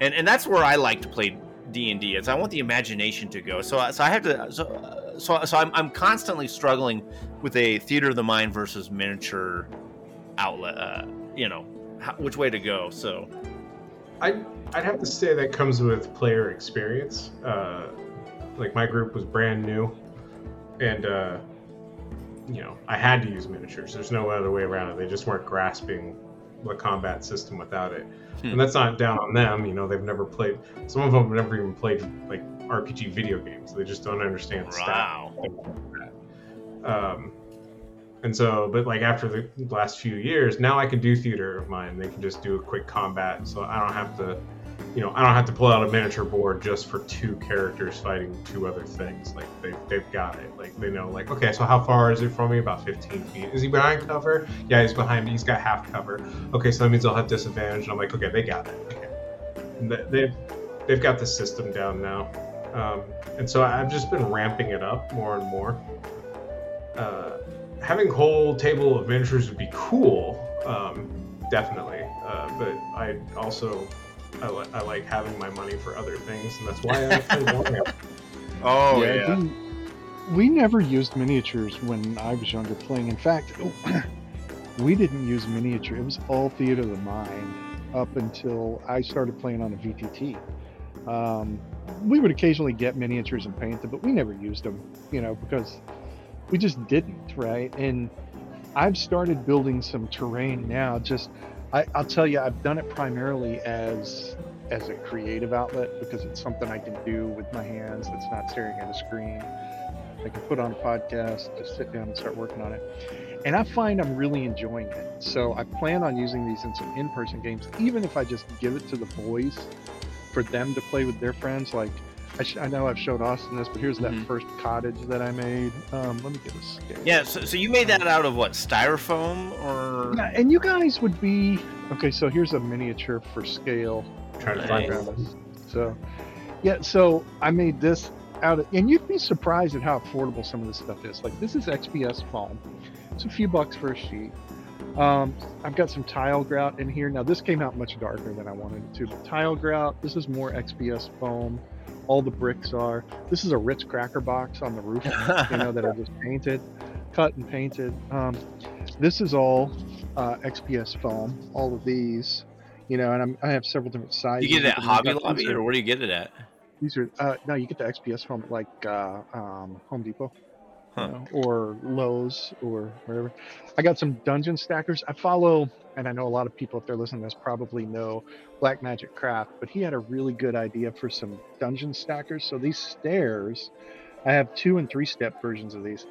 and and that's where i like to play d&d is i want the imagination to go so so i have to so so, so I'm, I'm constantly struggling with a theater of the mind versus miniature outlet uh, you know how, which way to go so I I'd have to say that comes with player experience. Uh, like my group was brand new, and uh, you know I had to use miniatures. There's no other way around it. They just weren't grasping the combat system without it. Hmm. And that's not down on them. You know they've never played. Some of them have never even played like RPG video games. They just don't understand wow Um, and so, but like after the last few years, now I can do theater of mine. They can just do a quick combat, so I don't have to, you know, I don't have to pull out a miniature board just for two characters fighting two other things. Like they they've got it. Like they know, like okay, so how far is it from me? About 15 feet. Is he behind cover? Yeah, he's behind me. He's got half cover. Okay, so that means I'll have disadvantage. And I'm like, okay, they got it. Okay, they- they've they've got the system down now. Um, and so I've just been ramping it up more and more. Uh, having whole table of miniatures would be cool, um, definitely. Uh, but I also I, li- I like having my money for other things, and that's why I play (laughs) Warhammer. oh D- we never used miniatures when I was younger playing. In fact, (clears throat) we didn't use miniature. It was all theater of the mind up until I started playing on a VTT. Um, we would occasionally get miniatures and paint them, but we never used them, you know, because we just didn't, right? And I've started building some terrain now. Just, I, I'll tell you, I've done it primarily as as a creative outlet because it's something I can do with my hands. It's not staring at a screen. I can put on a podcast, just sit down and start working on it. And I find I'm really enjoying it. So I plan on using these in some in-person games, even if I just give it to the boys for them to play with their friends. Like I, sh- I know I've showed Austin this, but here's that Mhm. first cottage that I made. Um, let me get a scale. Yeah. So, so you made that out of what? Styrofoam or? Yeah, and you guys would be okay. So here's a miniature for scale. Trying to find Nice. out. So, yeah, so I made this out of, and you'd be surprised at how affordable some of this stuff is. Like this is XPS foam. It's a few bucks for a sheet. Um, I've got some tile grout in here. Now this came out much darker than I wanted it to, but tile grout. This is more XPS foam. All the bricks are. This is a Ritz cracker box on the roof, you know, that I just painted, cut and painted. Um, this is all uh, XPS foam. All of these, you know, and I'm, I have several different sizes. you get it at. Hobby Lobby or where do you get it at? these are uh, no, you get the XPS foam at like uh, um, Home Depot, you know, or Lowe's or wherever. I got some dungeon stackers. I follow, and I know a lot of people, if they're listening to this, probably know Black Magic Craft, but he had a really good idea for some dungeon stackers. So these stairs, I have two and three step versions of these.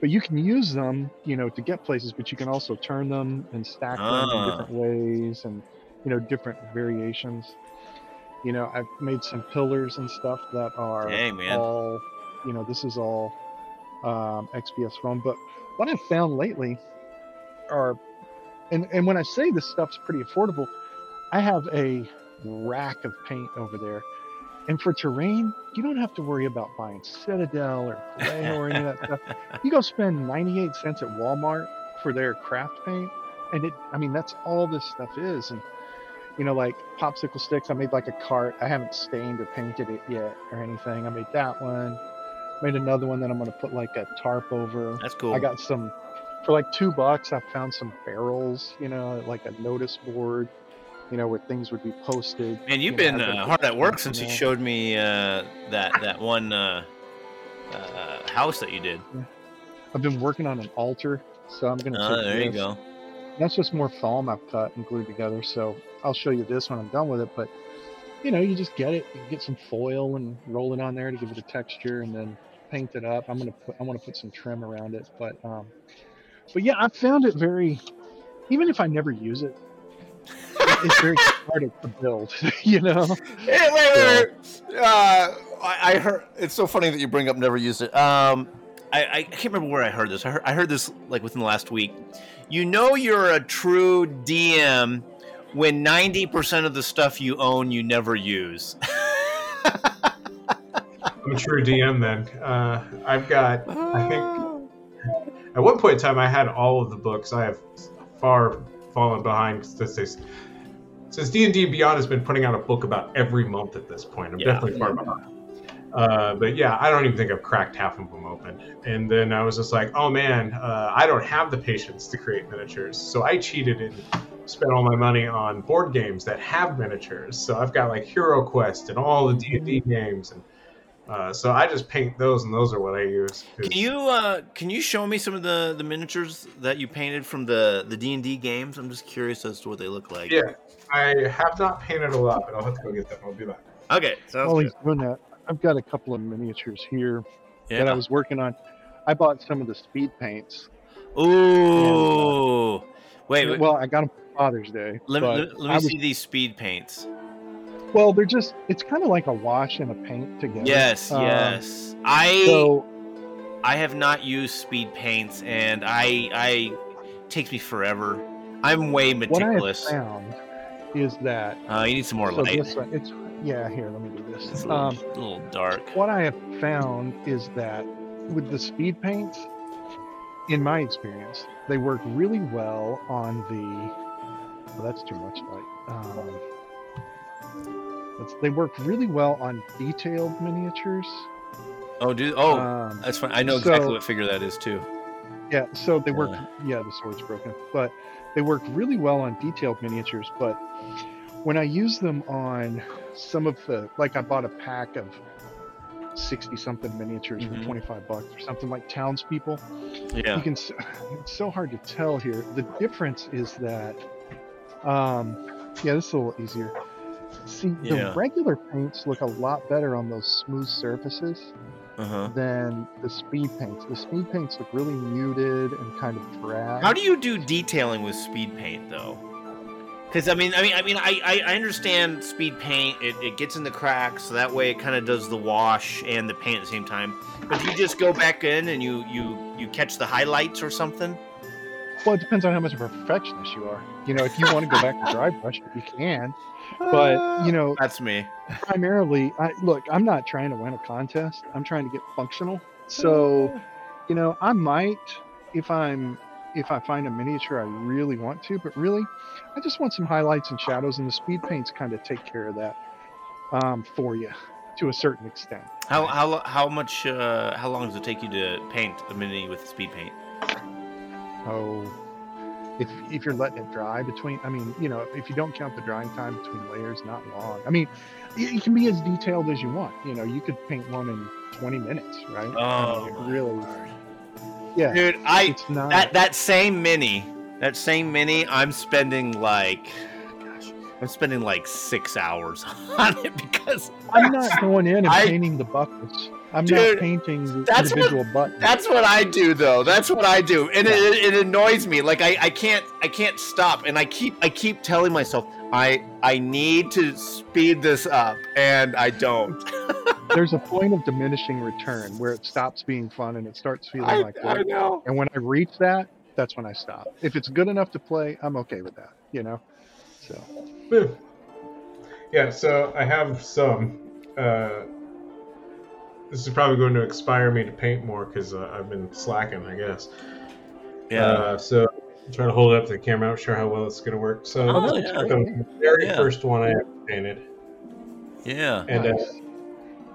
But you can use them, you know, to get places, but you can also turn them and stack them in Ah. different ways and, you know, different variations. You know, I've made some pillars and stuff that are Dang, all, you know, this is all um, XPS foam. But what I've found lately are, and, and when I say this stuff's pretty affordable, I have a rack of paint over there. And for terrain, you don't have to worry about buying Citadel or Vallejo or any of that stuff. (laughs) You go spend 98 cents at Walmart for their craft paint. And it, I mean, that's all this stuff is. And, you know, like popsicle sticks, I made like a cart. I haven't stained or painted it yet or anything. I made that one. Made another one that I'm going to put like a tarp over. That's cool. I got some for like two bucks. I found some barrels, you know, like a notice board, you know, where things would be posted. Man, you've you been uh, hard at work since you showed me uh, that that one uh, uh, house that you did. I've been working on an altar, so I'm gonna. Oh, there you go. That's just more foam I've cut and glued together. So I'll show you this when I'm done with it. But you know, you just get it, you get some foil and roll it on there to give it a texture, and then paint it up. I'm gonna put I want to put some trim around it, but um, but yeah, I found it very. Even if I never use it, it's very (laughs) hard to build. (laughs) You know. Hey, wait, wait, wait. Uh, I, I heard. It's so funny that you bring up never used it. Um, I, I can't remember where I heard this. I heard, I heard this like within the last week. You know, you're a true DM when ninety percent of the stuff you own you never use. I'm a true DM then. Uh, I've got, I think, at one point in time, I had all of the books. I have far fallen behind since since D and D Beyond has been putting out a book about every month at this point. I'm Yeah. definitely far behind. Uh, but yeah, I don't even think I've cracked half of them open. And then I was just like, oh man, uh, I don't have the patience to create miniatures. So I cheated and spent all my money on board games that have miniatures. So I've got like Hero Quest and all the D and D games, and uh, so I just paint those, and those are what I use. 'cause- Can you uh, can you show me some of the, the miniatures that you painted from the the D and D games? I'm just curious as to what they look like. Yeah, I have not painted a lot, but I'll have to go get them. I'll be back. Okay. Sounds While good. he's doing that, I've got a couple of miniatures here Yeah. that I was working on. I bought some of the speed paints. Ooh. Wait. wait. Well, I got them for Father's Day. let, me let, let me was- see these speed paints. Well, they're just, it's kind of like a wash and a paint together. Yes, Um, yes. I So, I have not used speed paints, and I I takes me forever. I'm way meticulous. what I found is that, Uh, you need some more so light. this it's, yeah, here, let me do It's this. a little, Um, a little dark. what I have found is that with the speed paints, in my experience, they work really well on the. Well, that's too much light. Um, they work really well on detailed miniatures. Oh, dude. Oh, Um, that's fine. I know exactly so- what figure that is too. Yeah, so they work. Yeah. Yeah, the sword's broken, but they work really well on detailed miniatures. But when I use them on some of the, like, I bought a pack of sixty something miniatures Mhm. for twenty five bucks or something like townspeople. Yeah. You can. It's so hard to tell here. The difference is that, um, yeah, this is a little easier. See, the Yeah. regular paints look a lot better on those smooth surfaces Uh huh. than the speed paints. The speed paints look really muted and kind of drab. How do you do detailing with speed paint though? Because I mean, I mean, I mean, I, I, I understand speed paint. It, it gets in the cracks, so that way it kind of does the wash and the paint at the same time. But you just go back in and you you you catch the highlights or something? Well, it depends on how much of a perfectionist you are. You know, if you want to go back to dry brush, you can. But you know, That's me. primarily, I look. I'm not trying to win a contest. I'm trying to get functional. So, you know, I might if I'm if I find a miniature I really want to, but really, I just want some highlights and shadows, and the speed paints kind of take care of that um, for you to a certain extent. How how lo- how much uh, how long does it take you to paint a mini with speed paint? Oh, if if you're letting it dry between, I mean, you know, if you don't count the drying time between layers, not long. I mean, it, it can be as detailed as you want. You know, you could paint one in 20 minutes, right? I mean, oh really, Lord. yeah. dude, I not. that that same mini, that same mini, I'm spending like, gosh, I'm spending like six hours (laughs) on it because I'm not going in and I- painting the buckles. I'm Dude, not painting the that's what- buttons. That's what I do, though. That's what I do, and it, it, it annoys me. Like I, I can't, I can't stop, and I keep, I keep telling myself, I, I need to speed this up, and I don't. (laughs) There's a point of diminishing return where it stops being fun and it starts feeling I, like I work. know. And when I reach that, that's when I stop. If it's good enough to play, I'm okay with that. You know. So. Yeah. Yeah, so I have some. Uh, this is probably going to inspire me to paint more because uh, I've been slacking, I guess. Yeah. Uh, so I'm trying to hold it up to the camera. I'm not sure how well it's going to work. So Oh, this is yeah. the very Yeah. first one I ever painted, yeah. and uh,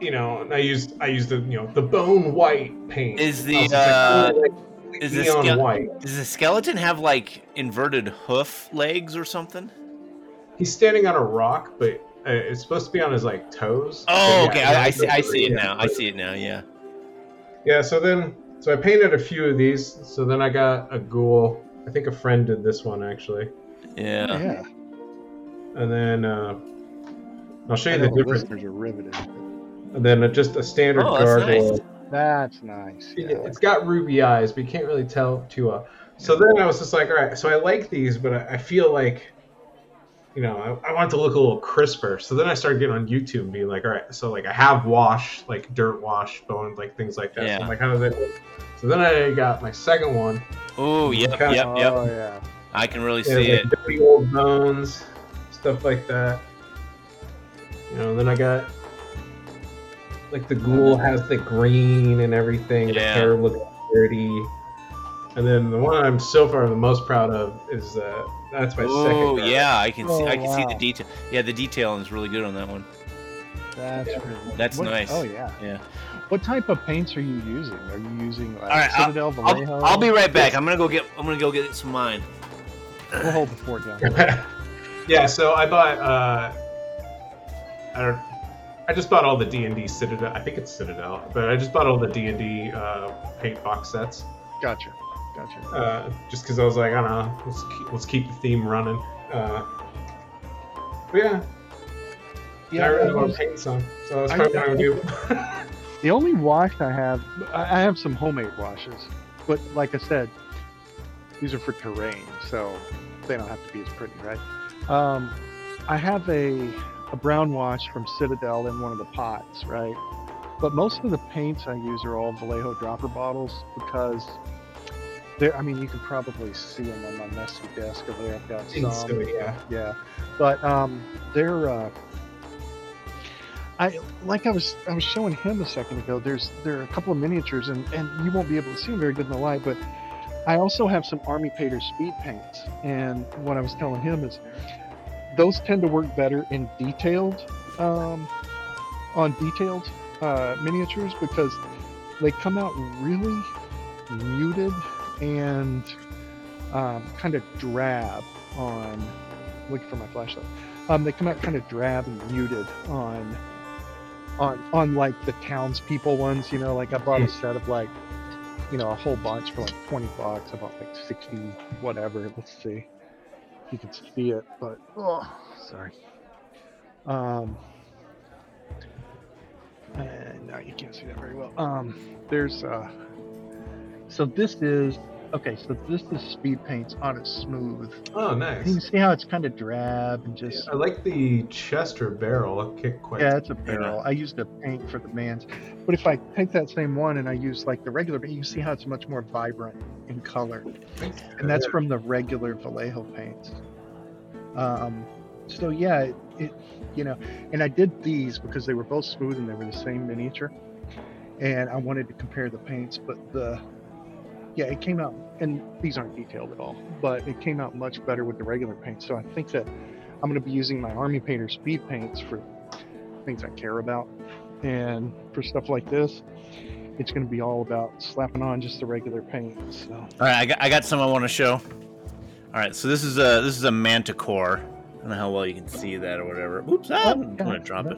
you know, and I used I used the you know the bone white paint. Is I the like, uh, "Oh, like, is the neon ske- white? does the skeleton have like inverted hoof legs or something? He's standing on a rock, but uh, it's supposed to be on his like toes. Oh, But, okay. I, I see. I see it yeah. now. I see it now. Yeah. Yeah, so then so I painted a few of these. So then I got a ghoul. I think a friend did this one actually. Yeah. yeah. And then uh, I'll show you know the the difference. listeners are riveted. And then uh, just a standard Oh, that's gargoyle. nice. That's nice. It- Yeah. It's got ruby eyes, but you can't really tell too well. So then I was just like, all right. So I like these, but I, I feel like, you know, I, I want it to look a little crisper. So then I started getting on YouTube and being like, all right. So like I have wash, like dirt wash, bones, like things like that. So Yeah. I'm like, how does that? Look? So then I got my second one. Oh, yep, Kinda- yep, oh, yep. Oh yeah. I can really Yeah, see like it. dirty old bones, stuff like that. You know, then I got like the ghoul mm-hmm. has the green and everything. The Yeah. hair looks dirty. And then the one I'm so far the most proud of is uh, that's my second. Oh, yeah. I can see. Oh, I can see the detail. Yeah, the detailing is really good on that one. That's Yeah. really That's what- nice. Oh yeah. Yeah. What type of paints are you using? Are you using like All right, I'll- Citadel Vallejo? I'll, I'll be right back. I'm gonna go get. I'm gonna go get some mine. We'll hold the fort down. (laughs) yeah. So I bought. Uh, I don't. I just bought all the D and D Citadel. I think it's Citadel, but I just bought all the D and D uh, paint box sets. Gotcha. Gotcha. uh, just because I was like, I don't know, let's keep, let's keep the theme running. Uh, but yeah, yeah, I really I want to paint some, so that's I- probably what I'm I- gonna do. (laughs) The only wash I have, I I have some homemade washes, but like I said, these are for terrain, so they don't have to be as pretty, right? Um, I have a a brown wash from Citadel in one of the pots, right? But most of the paints I use are all Vallejo dropper bottles because they're. I mean, you can probably see them on my messy desk over there. I've got some. so yeah, Yeah, but um, they're. Uh, I like I was I was showing him a second ago. There's there are a couple of miniatures, and and you won't be able to see them very good in the light. But I also have some Army Painter speed paints, and what I was telling him is those tend to work better in detailed, um, on detailed uh, miniatures because they come out really muted and um, kind of drab on. Looking for my flashlight. Um, they come out kind of drab and muted on on on like the townspeople ones. You know, like I bought a set of like you know a whole bunch for like twenty bucks. I bought like sixty whatever. Let's see if you can see it, but oh, sorry. Um, and no, you can't see that very well. Um, there's uh, so this is okay. So this is speed paints on it smooth. Oh, nice. You can see how it's kind of drab and just I like the chest or barrel. It kicked quite. yeah, it's a barrel. I used a paint for the man's, but if I take that same one and I use like the regular paint, you see how it's much more vibrant in color, and that's from the regular Vallejo paints. Um, so yeah, it, it you know, and I did these because they were both smooth and they were the same miniature, and I wanted to compare the paints, but the yeah, it came out, and these aren't detailed at all, but it came out much better with the regular paint. So I think that I'm going to be using my Army Painter speed paints for things I care about, and for stuff like this, it's going to be all about slapping on just the regular paint. So All right, I got, I got some I want to show. All right, so this is a this is a manticore. I don't know how well you can see that or whatever. Oops, ah, I'm yeah, gonna drop it.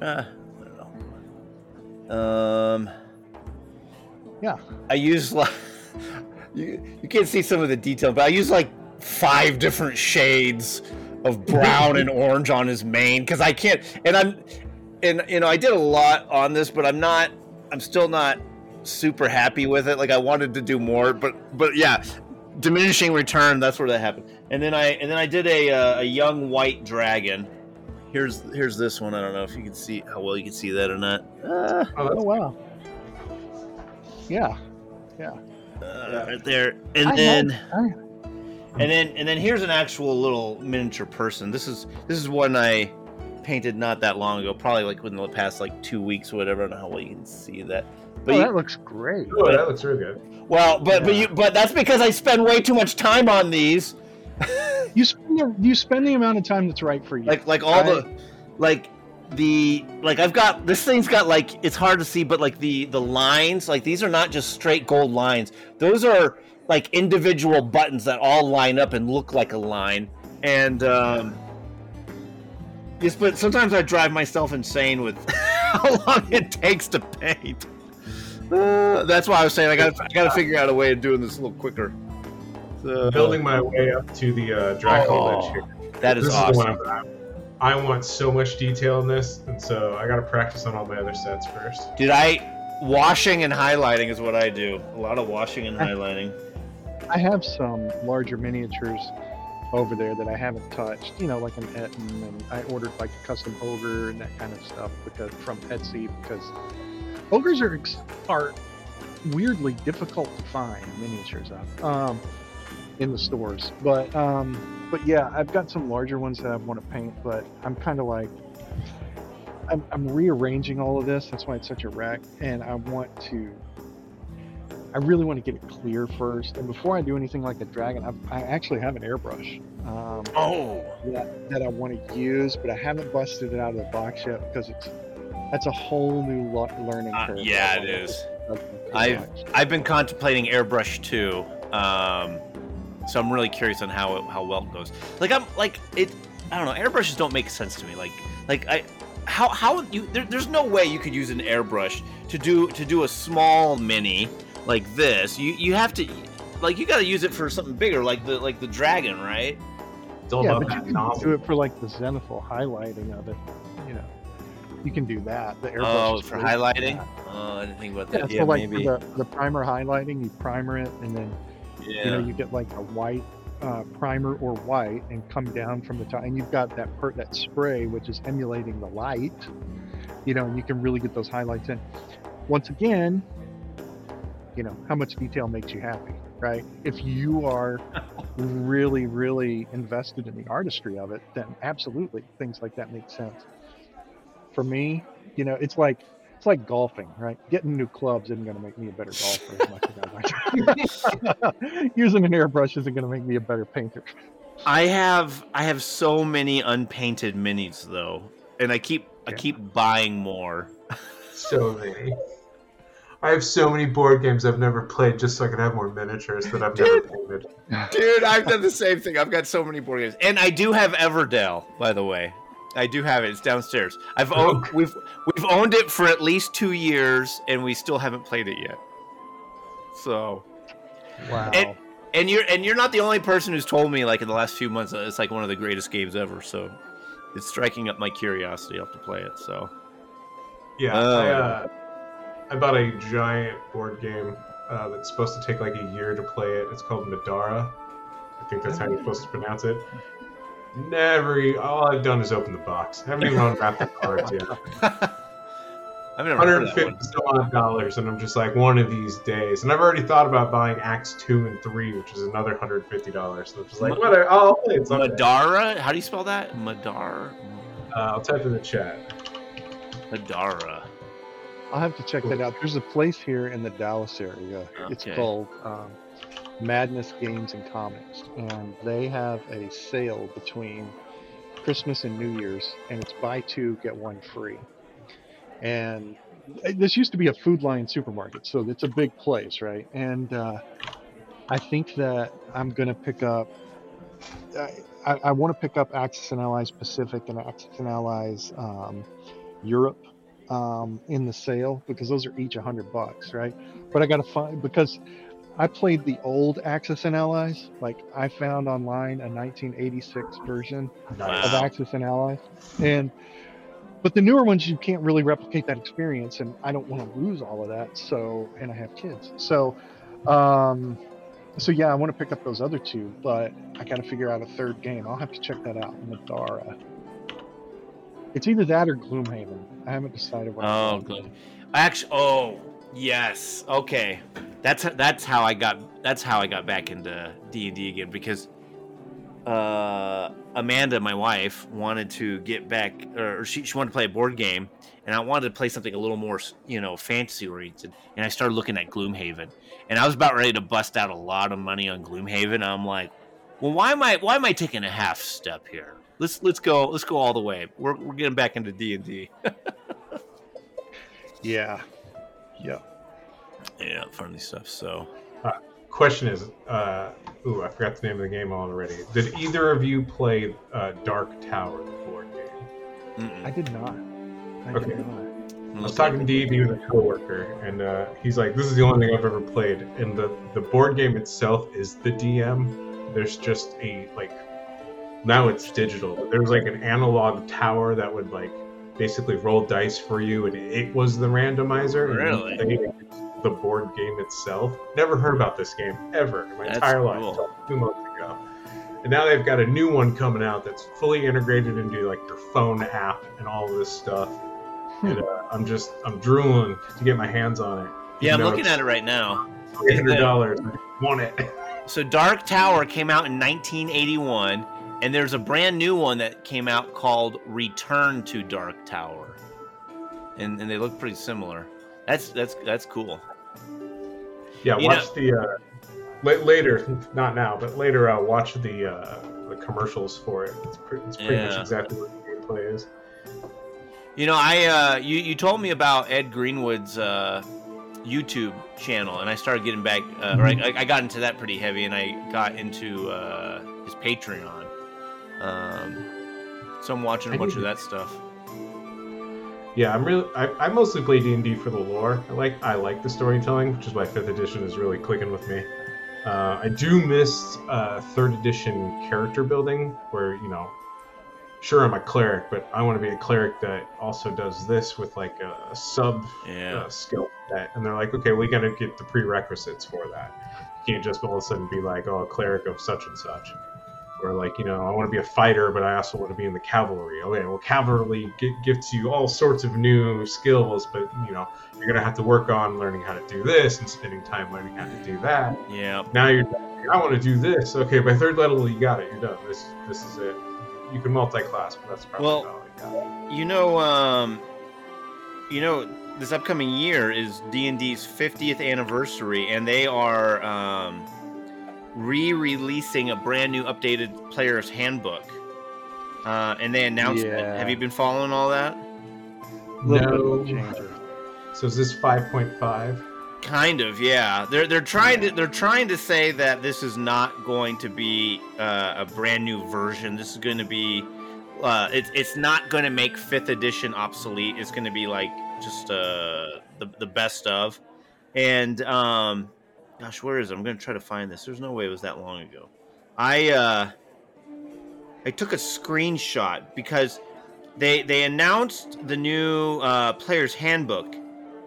Uh, I don't know. Um, Yeah. I use like (laughs) you you can't see some of the detail, but I use like five different shades of brown and (laughs) orange on his mane because I can't. And I'm and you know I did a lot on this, but I'm not. I'm still not super happy with it. Like I wanted to do more, but but yeah, diminishing return. That's where that happened. And then I and then I did a uh, a young white dragon. Here's here's this one. I don't know if you can see how well you can see that or not. Uh, Oh, oh that's wow, yeah. Uh, right there. And I then had- and then and then here's an actual little miniature person. This is this is one I painted not that long ago, probably like within the past like two weeks or whatever. I don't know how well you can see that. But oh, you- that looks great. oh, that looks really good. well, but but you but that's because I spend way too much time on these. You spend the, you spend the amount of time that's right for you. Like like all the like the like I've got this thing's got like it's hard to see, but like the the lines like these are not just straight gold lines. Those are like individual buttons that all line up and look like a line. And um yes, but sometimes I drive myself insane with (laughs) how long it takes to paint. Uh, that's why I was saying I got I got to figure out a way of doing this a little quicker. So, Building my way up to the uh, Dracula Oh, Ledge here. that is this awesome. is the one I'm, I want so much detail in this, and so I got to practice on all my other sets first. Dude, I washing and highlighting is what I do. A lot of washing and highlighting. I have some larger miniatures over there that I haven't touched. You know, like an Ettin, and I ordered like a custom ogre and that kind of stuff because from Etsy because ogres are are weirdly difficult to find miniatures of um, in the stores. But um, but yeah, I've got some larger ones that I want to paint, but I'm kind of like. I'm, I'm rearranging all of this. That's why it's such a wreck. And I want to I really want to get it clear first. And before I do anything like a dragon, I've, I actually have an airbrush um, Oh, that, that I want to use, but I haven't busted it out of the box yet because it's that's a whole new lo- learning uh, curve. yeah, I it is. I've. I've been contemplating airbrush too. Um, so I'm really curious on how it, how well it goes. Like I'm like it. I don't know. Airbrushes don't make sense to me. Like like I. How, how you there, there's no way you could use an airbrush to do to do a small mini like this you you have to like you got to use it for something bigger like the like the dragon right It's all yeah, but you can nozzle. do it for like the zenithal highlighting of it. You know, you can do that. The airbrush oh is for highlighting that. oh i didn't think about Yeah, that so yeah, like maybe for the, the primer highlighting, you primer it, and then yeah you know you get like a white uh, primer or white and come down from the top and you've got that part that spray which is emulating the light you know and you can really get those highlights in. Once again you know how much detail makes you happy right? If you are (laughs) really really invested in the artistry of it then absolutely things like that make sense. For me you know it's like it's like golfing, right? Getting new clubs isn't going to make me a better golfer as much as I like. (laughs) Using an airbrush isn't going to make me a better painter. I have I have so many unpainted minis though, and I keep I keep buying more. So many. I have so many board games I've never played just so I can have more miniatures that I've never painted. Dude, I've done the same thing. I've got so many board games, and I do have Everdell, by the way. I do have it. It's downstairs. I've owned, we've we've owned it for at least two years, and we still haven't played it yet. So, Wow. And- and you're and you're not the only person who's told me like in the last few months that it's like one of the greatest games ever. So, it's striking up my curiosity. I'll have to play it. So, Yeah, Oh. I, uh, I bought a giant board game uh, that's supposed to take like a year to play it. It's called Madara. I think that's how you're supposed to pronounce it. Never. All I've done is open the box. I haven't even unwrapped the cards yet. (laughs) I've never heard of that 150 one. some odd dollars, and I'm just like one of these days. And I've already thought about buying Acts two and three, which is another 150 dollars. So I'm just like, Ma- whatever. I'll play it someday. Madara. How do you spell that? Madar. Uh, I'll type in the chat. Madara. I'll have to check that out. There's a place here in the Dallas area. It's Okay. called um, Madness Games and Comics, and they have a sale between Christmas and New Year's, and it's buy two get one free. And this used to be a Food Lion supermarket, so it's a big place, right? And uh, I think that I'm gonna pick up. I, I, I want to pick up Axis and Allies Pacific and Axis and Allies um, Europe um, in the sale because those are each a hundred bucks, right? But I gotta find because I played the old Axis and Allies. Like I found online a 1986 version of. Axis and Allies, and but the newer ones you can't really replicate that experience, and I don't want to lose all of that. So, and I have kids, so. Um, so yeah, I want to pick up those other two, but I got to figure out a third game. I'll have to check that out. Madara. It's either that or Gloomhaven. I haven't decided what. Oh, good. Actually, oh yes, okay. That's that's how I got that's how I got back into D and D again because uh, Amanda, my wife, wanted to get back, or she she wanted to play a board game, and I wanted to play something a little more, you know, fantasy oriented. And I started looking at Gloomhaven, and I was about ready to bust out a lot of money on Gloomhaven. I'm like, well, why am I why am I taking a half step here? Let's let's go let's go all the way. We're we're getting back into D and D. (laughs) Yeah. Yeah. Yeah, funny stuff. So Question is, uh, ooh, I forgot the name of the game already. Did either of you play uh, Dark Tower, the board game? I mm-mm. did not. I Okay. did not. I was talking to D&D with a coworker, and uh, he's like, "This is the only thing I've ever played." And the the board game itself is the DM. There's just a like, now it's digital. But there was like an analog tower that would like basically roll dice for you, and it was the randomizer. Really? played The board game itself. Never heard about this game ever in my That's entire life cool. until two months ago. And now they've got a new one coming out that's fully integrated into like your phone app and all this stuff. And uh, I'm just I'm drooling to get my hands on it. Yeah, I'm looking at it right now. Eight hundred dollars. Want it? So Dark Tower came out in 1981, and there's a brand new one that came out called Return to Dark Tower, and and they look pretty similar. That's that's that's cool. Yeah, You watch the uh, later, not now, but later. Uh, watch the uh, the commercials for it. It's, pre- it's pretty much exactly what the gameplay is. You know, I uh, you you told me about Ed Greenwood's uh, YouTube channel, and I started getting back. Uh, Mm-hmm. Right, I, I got into that pretty heavy, and I got into uh, his Patreon. Um, so I'm watching a I bunch of that stuff. Yeah, I'm really. I, I mostly play D and D for the lore. I like I like the storytelling, which is why Fifth Edition is really clicking with me. Uh, I do miss uh, Third Edition character building, where you know, sure I'm a cleric, but I want to be a cleric that also does this with like a, a sub Yeah. uh, skill set. And they're like, okay, we got to get the prerequisites for that. You can't just all of a sudden be like, oh, a cleric of such and such. Or like, you know, I want to be a fighter, but I also want to be in the cavalry. Okay, well, cavalry gi- gives you all sorts of new skills, but you know, you're gonna have to work on learning how to do this and spending time learning how to do that. Yeah. Now you're, I want to do this. Okay, by third level, you got it. You're done. This, this is it. You can multi-class, but that's probably Well, all you got. You know, um, you know, this upcoming year is D and D's 50th anniversary, and they are um, re-releasing a brand new, updated player's handbook. Uh, and they announced it. Have you been following all that? No. of a changer. So is this 5.5? Kind of, yeah. They're they're trying to they're trying to say that this is not going to be uh, a brand new version. This is going to be uh, it's it's not going to make fifth edition obsolete. It's going to be like just uh, the the best of. And um, gosh, where is it? I'm going to try to find this. There's no way it was that long ago. I uh, I took a screenshot because they they announced the new uh, player's handbook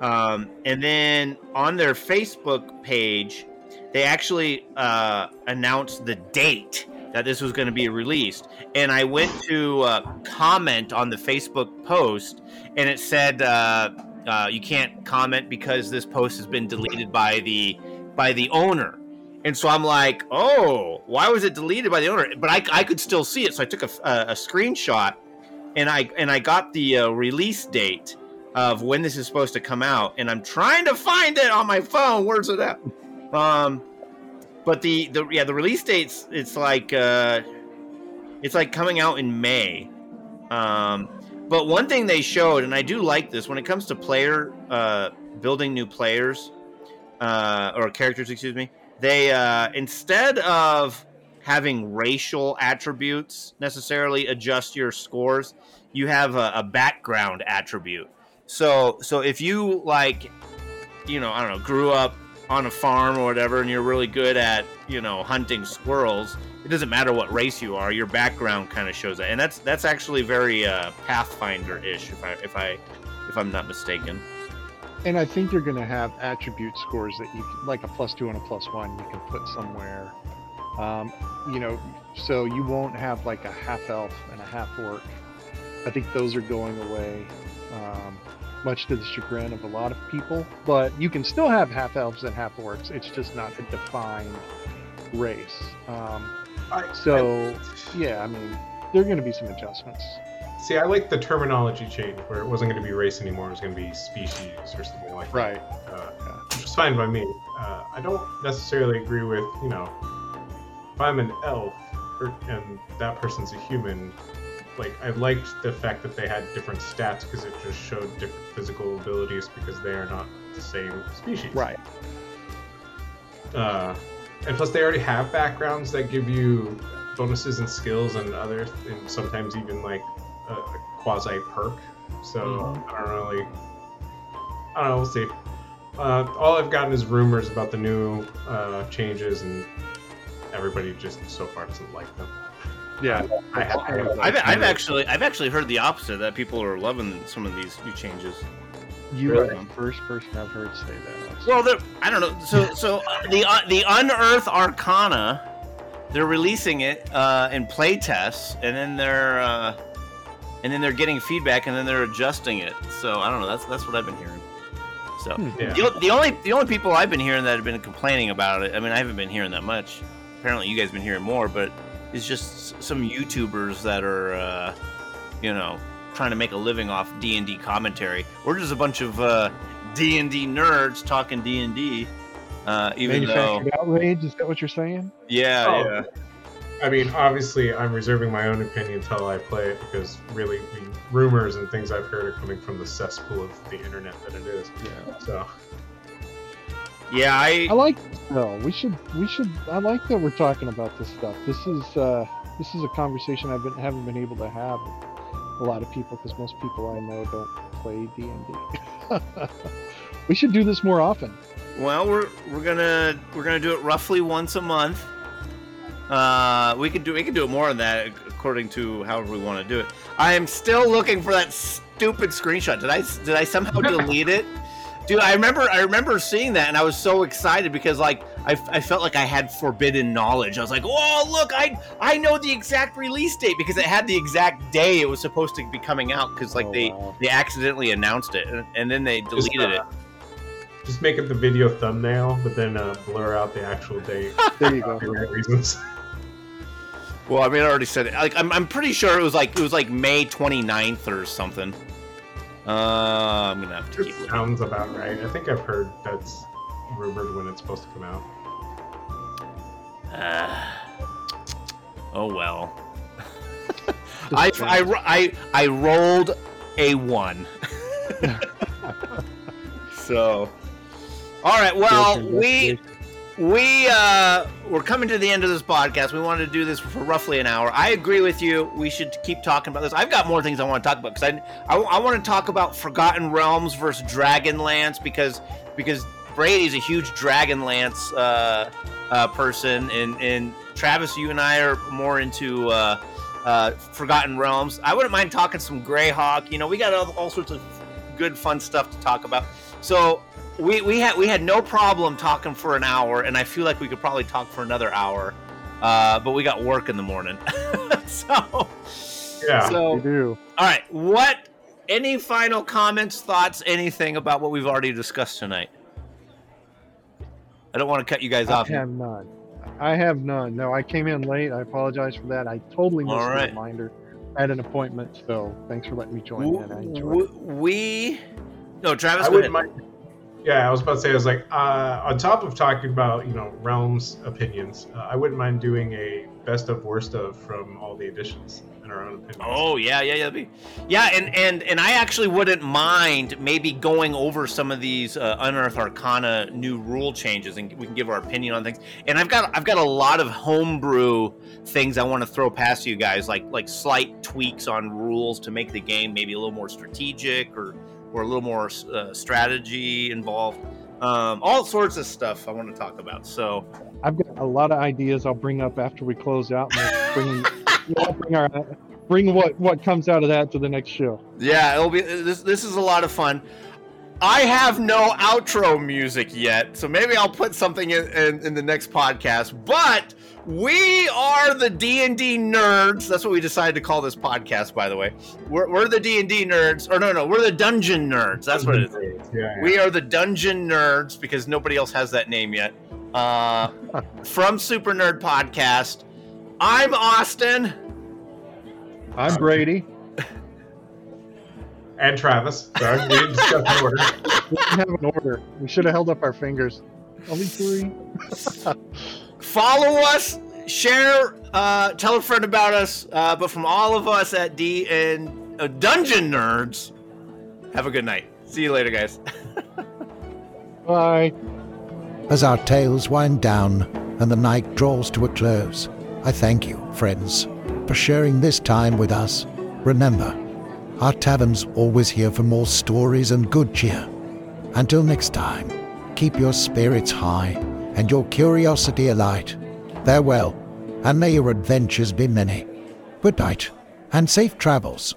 um, and then on their Facebook page, they actually uh, announced the date that this was going to be released. And I went to uh, comment on the Facebook post, and it said uh, uh, you can't comment because this post has been deleted by the by the owner. And so I'm like, oh, why was it deleted by the owner? But I, I could still see it, so I took a, a, a screenshot, and I and I got the uh, release date of when this is supposed to come out, and I'm trying to find it on my phone. Where's it at? Um, but the the yeah the release dates it's like uh, it's like coming out in May. Um, but one thing they showed, and I do like this when it comes to player uh, building new players uh, or characters, excuse me. They uh, instead of having racial attributes necessarily adjust your scores, you have a, a background attribute. So so if you like, you know, I don't know, grew up on a farm or whatever, and you're really good at you know hunting squirrels, it doesn't matter what race you are. Your background kind of shows that, and that's that's actually very uh, Pathfinder-ish, if I if I if I'm not mistaken. And I think you're going to have attribute scores that you like a plus two and a plus one you can put somewhere. Um, you know, so you won't have like a half elf and a half orc. I think those are going away. Um, much to the chagrin of a lot of people. But you can still have half elves and half orcs. It's just not a defined race. Um, so, yeah, I mean, there are going to be some adjustments. See, I like the terminology change where it wasn't going to be race anymore. It was going to be species or something like right. that. Right. Uh, which is fine by me. Uh, I don't necessarily agree with, you know, if I'm an elf or, and that person's a human, like I liked the fact that they had different stats because it just showed different physical abilities because they are not the same species. Right. Uh, and plus, they already have backgrounds that give you bonuses and skills and other, and sometimes even like a, a quasi perk. So mm-hmm. I don't really. I don't know. We'll see. Uh, all I've gotten is rumors about the new uh, changes, and everybody just so far doesn't like them. Yeah, I have, I've, I've actually I've actually heard the opposite that people are loving some of these new changes. You really? are the first person I've heard say that. Well, I don't know. So so uh, the uh, the Unearthed Arcana, they're releasing it uh, in play tests, and then they're uh, and then they're getting feedback, and then they're adjusting it. So I don't know. That's that's what I've been hearing. So hmm. yeah. the, the only the only people I've been hearing that have been complaining about it. I mean, I haven't been hearing that much. Apparently, you guys have been hearing more, but it's just some YouTubers that are, uh, you know, trying to make a living off D and D commentary. We're just a bunch of uh, D and D nerds talking D and D. Uh, even though outrage is that what you're saying? Yeah, oh. yeah. I mean, obviously, I'm reserving my own opinion until I play it because really, the rumors and things I've heard are coming from the cesspool of the internet that it is. Yeah. So. Yeah, I. I like. No, we should. We should. I like that we're talking about this stuff. This is. uh This is a conversation I've been haven't been able to have with a lot of people because most people I know don't play D and D. (laughs) We should do this more often. Well, we're we're gonna we're gonna do it roughly once a month. Uh, we could do we could do it more than that according to however we want to do it. I am still looking for that stupid screenshot. Did I did I somehow (laughs) delete it? dude i remember i remember seeing that and i was so excited because like I, I felt like i had forbidden knowledge i was like oh look i i know the exact release date because it had the exact day it was supposed to be coming out because like oh, they wow. they accidentally announced it and, and then they deleted just, uh, it just make it the video thumbnail but then uh, blur out the actual date (laughs) there you go (laughs) for reasons well i mean i already said it like i'm, I'm pretty sure it was like it was like may 29th or something uh, I'm gonna have to it keep Sounds about right. I think I've heard that's rumored when it's supposed to come out. Uh, oh well. (laughs) I, I, I, I rolled a one. (laughs) (laughs) So, all right. Well, we we uh, we're coming to the end of this podcast. We wanted to do this for roughly an hour. I agree with you. We should keep talking about this. I've got more things I want to talk about because I, I, I want to talk about Forgotten Realms versus Dragonlance because because Brady's a huge Dragonlance uh, uh, person, and and Travis, you and I are more into uh, uh, Forgotten Realms. I wouldn't mind talking some Greyhawk. You know, we got all, all sorts of good, fun stuff to talk about. So we, we had we had no problem talking for an hour, and I feel like we could probably talk for another hour. Uh, but we got work in the morning, (laughs) so Yeah. So We do. all right, what? Any final comments, thoughts, anything about what we've already discussed tonight? I don't want to cut you guys I off. I have none. I have none. No, I came in late. I apologize for that. I totally missed All the right. reminder. I had an appointment, so thanks for letting me join in. I enjoyed it. We no, Travis. I go wouldn't ahead. mind. Yeah, I was about to say, I was like, uh, on top of talking about, you know, realms opinions, uh, I wouldn't mind doing a best of worst of from all the editions and our own opinions. Oh yeah, yeah, yeah, be- yeah, and and and I actually wouldn't mind maybe going over some of these uh, unearthed arcana new rule changes, and we can give our opinion on things. And I've got I've got a lot of homebrew things I want to throw past you guys, like like slight tweaks on rules to make the game maybe a little more strategic or or a little more uh, strategy involved. Um, all sorts of stuff I want to talk about. So I've got a lot of ideas I'll bring up after we close out. And bring, we'll bring our bring what what comes out of that to the next show. Yeah, it'll be this. This is a lot of fun. I have no outro music yet, so maybe I'll put something in, in, in the next podcast. But we are the D and D nerds. That's what we decided to call this podcast. By the way, we're, we're the D and D nerds, or no, no, we're the dungeon nerds. That's what it is. Yeah, yeah. We are the dungeon nerds because nobody else has that name yet. Uh, (laughs) from Super Nerd Podcast. I'm Austin. I'm Brady. (laughs) and Travis. Sorry, we didn't discuss the order. (laughs) We didn't have an order. We should have held up our fingers. Only three. Follow us share uh tell a friend about us uh but from all of us at d and uh, dungeon nerds have a good night see you later guys (laughs) Bye. As our tales wind down and the night draws to a close, I thank you, friends, for sharing this time with us. Remember, our tavern's always here for more stories and good cheer. Until next time, keep your spirits high and your curiosity alight. Farewell, and may your adventures be many. Good night, and safe travels.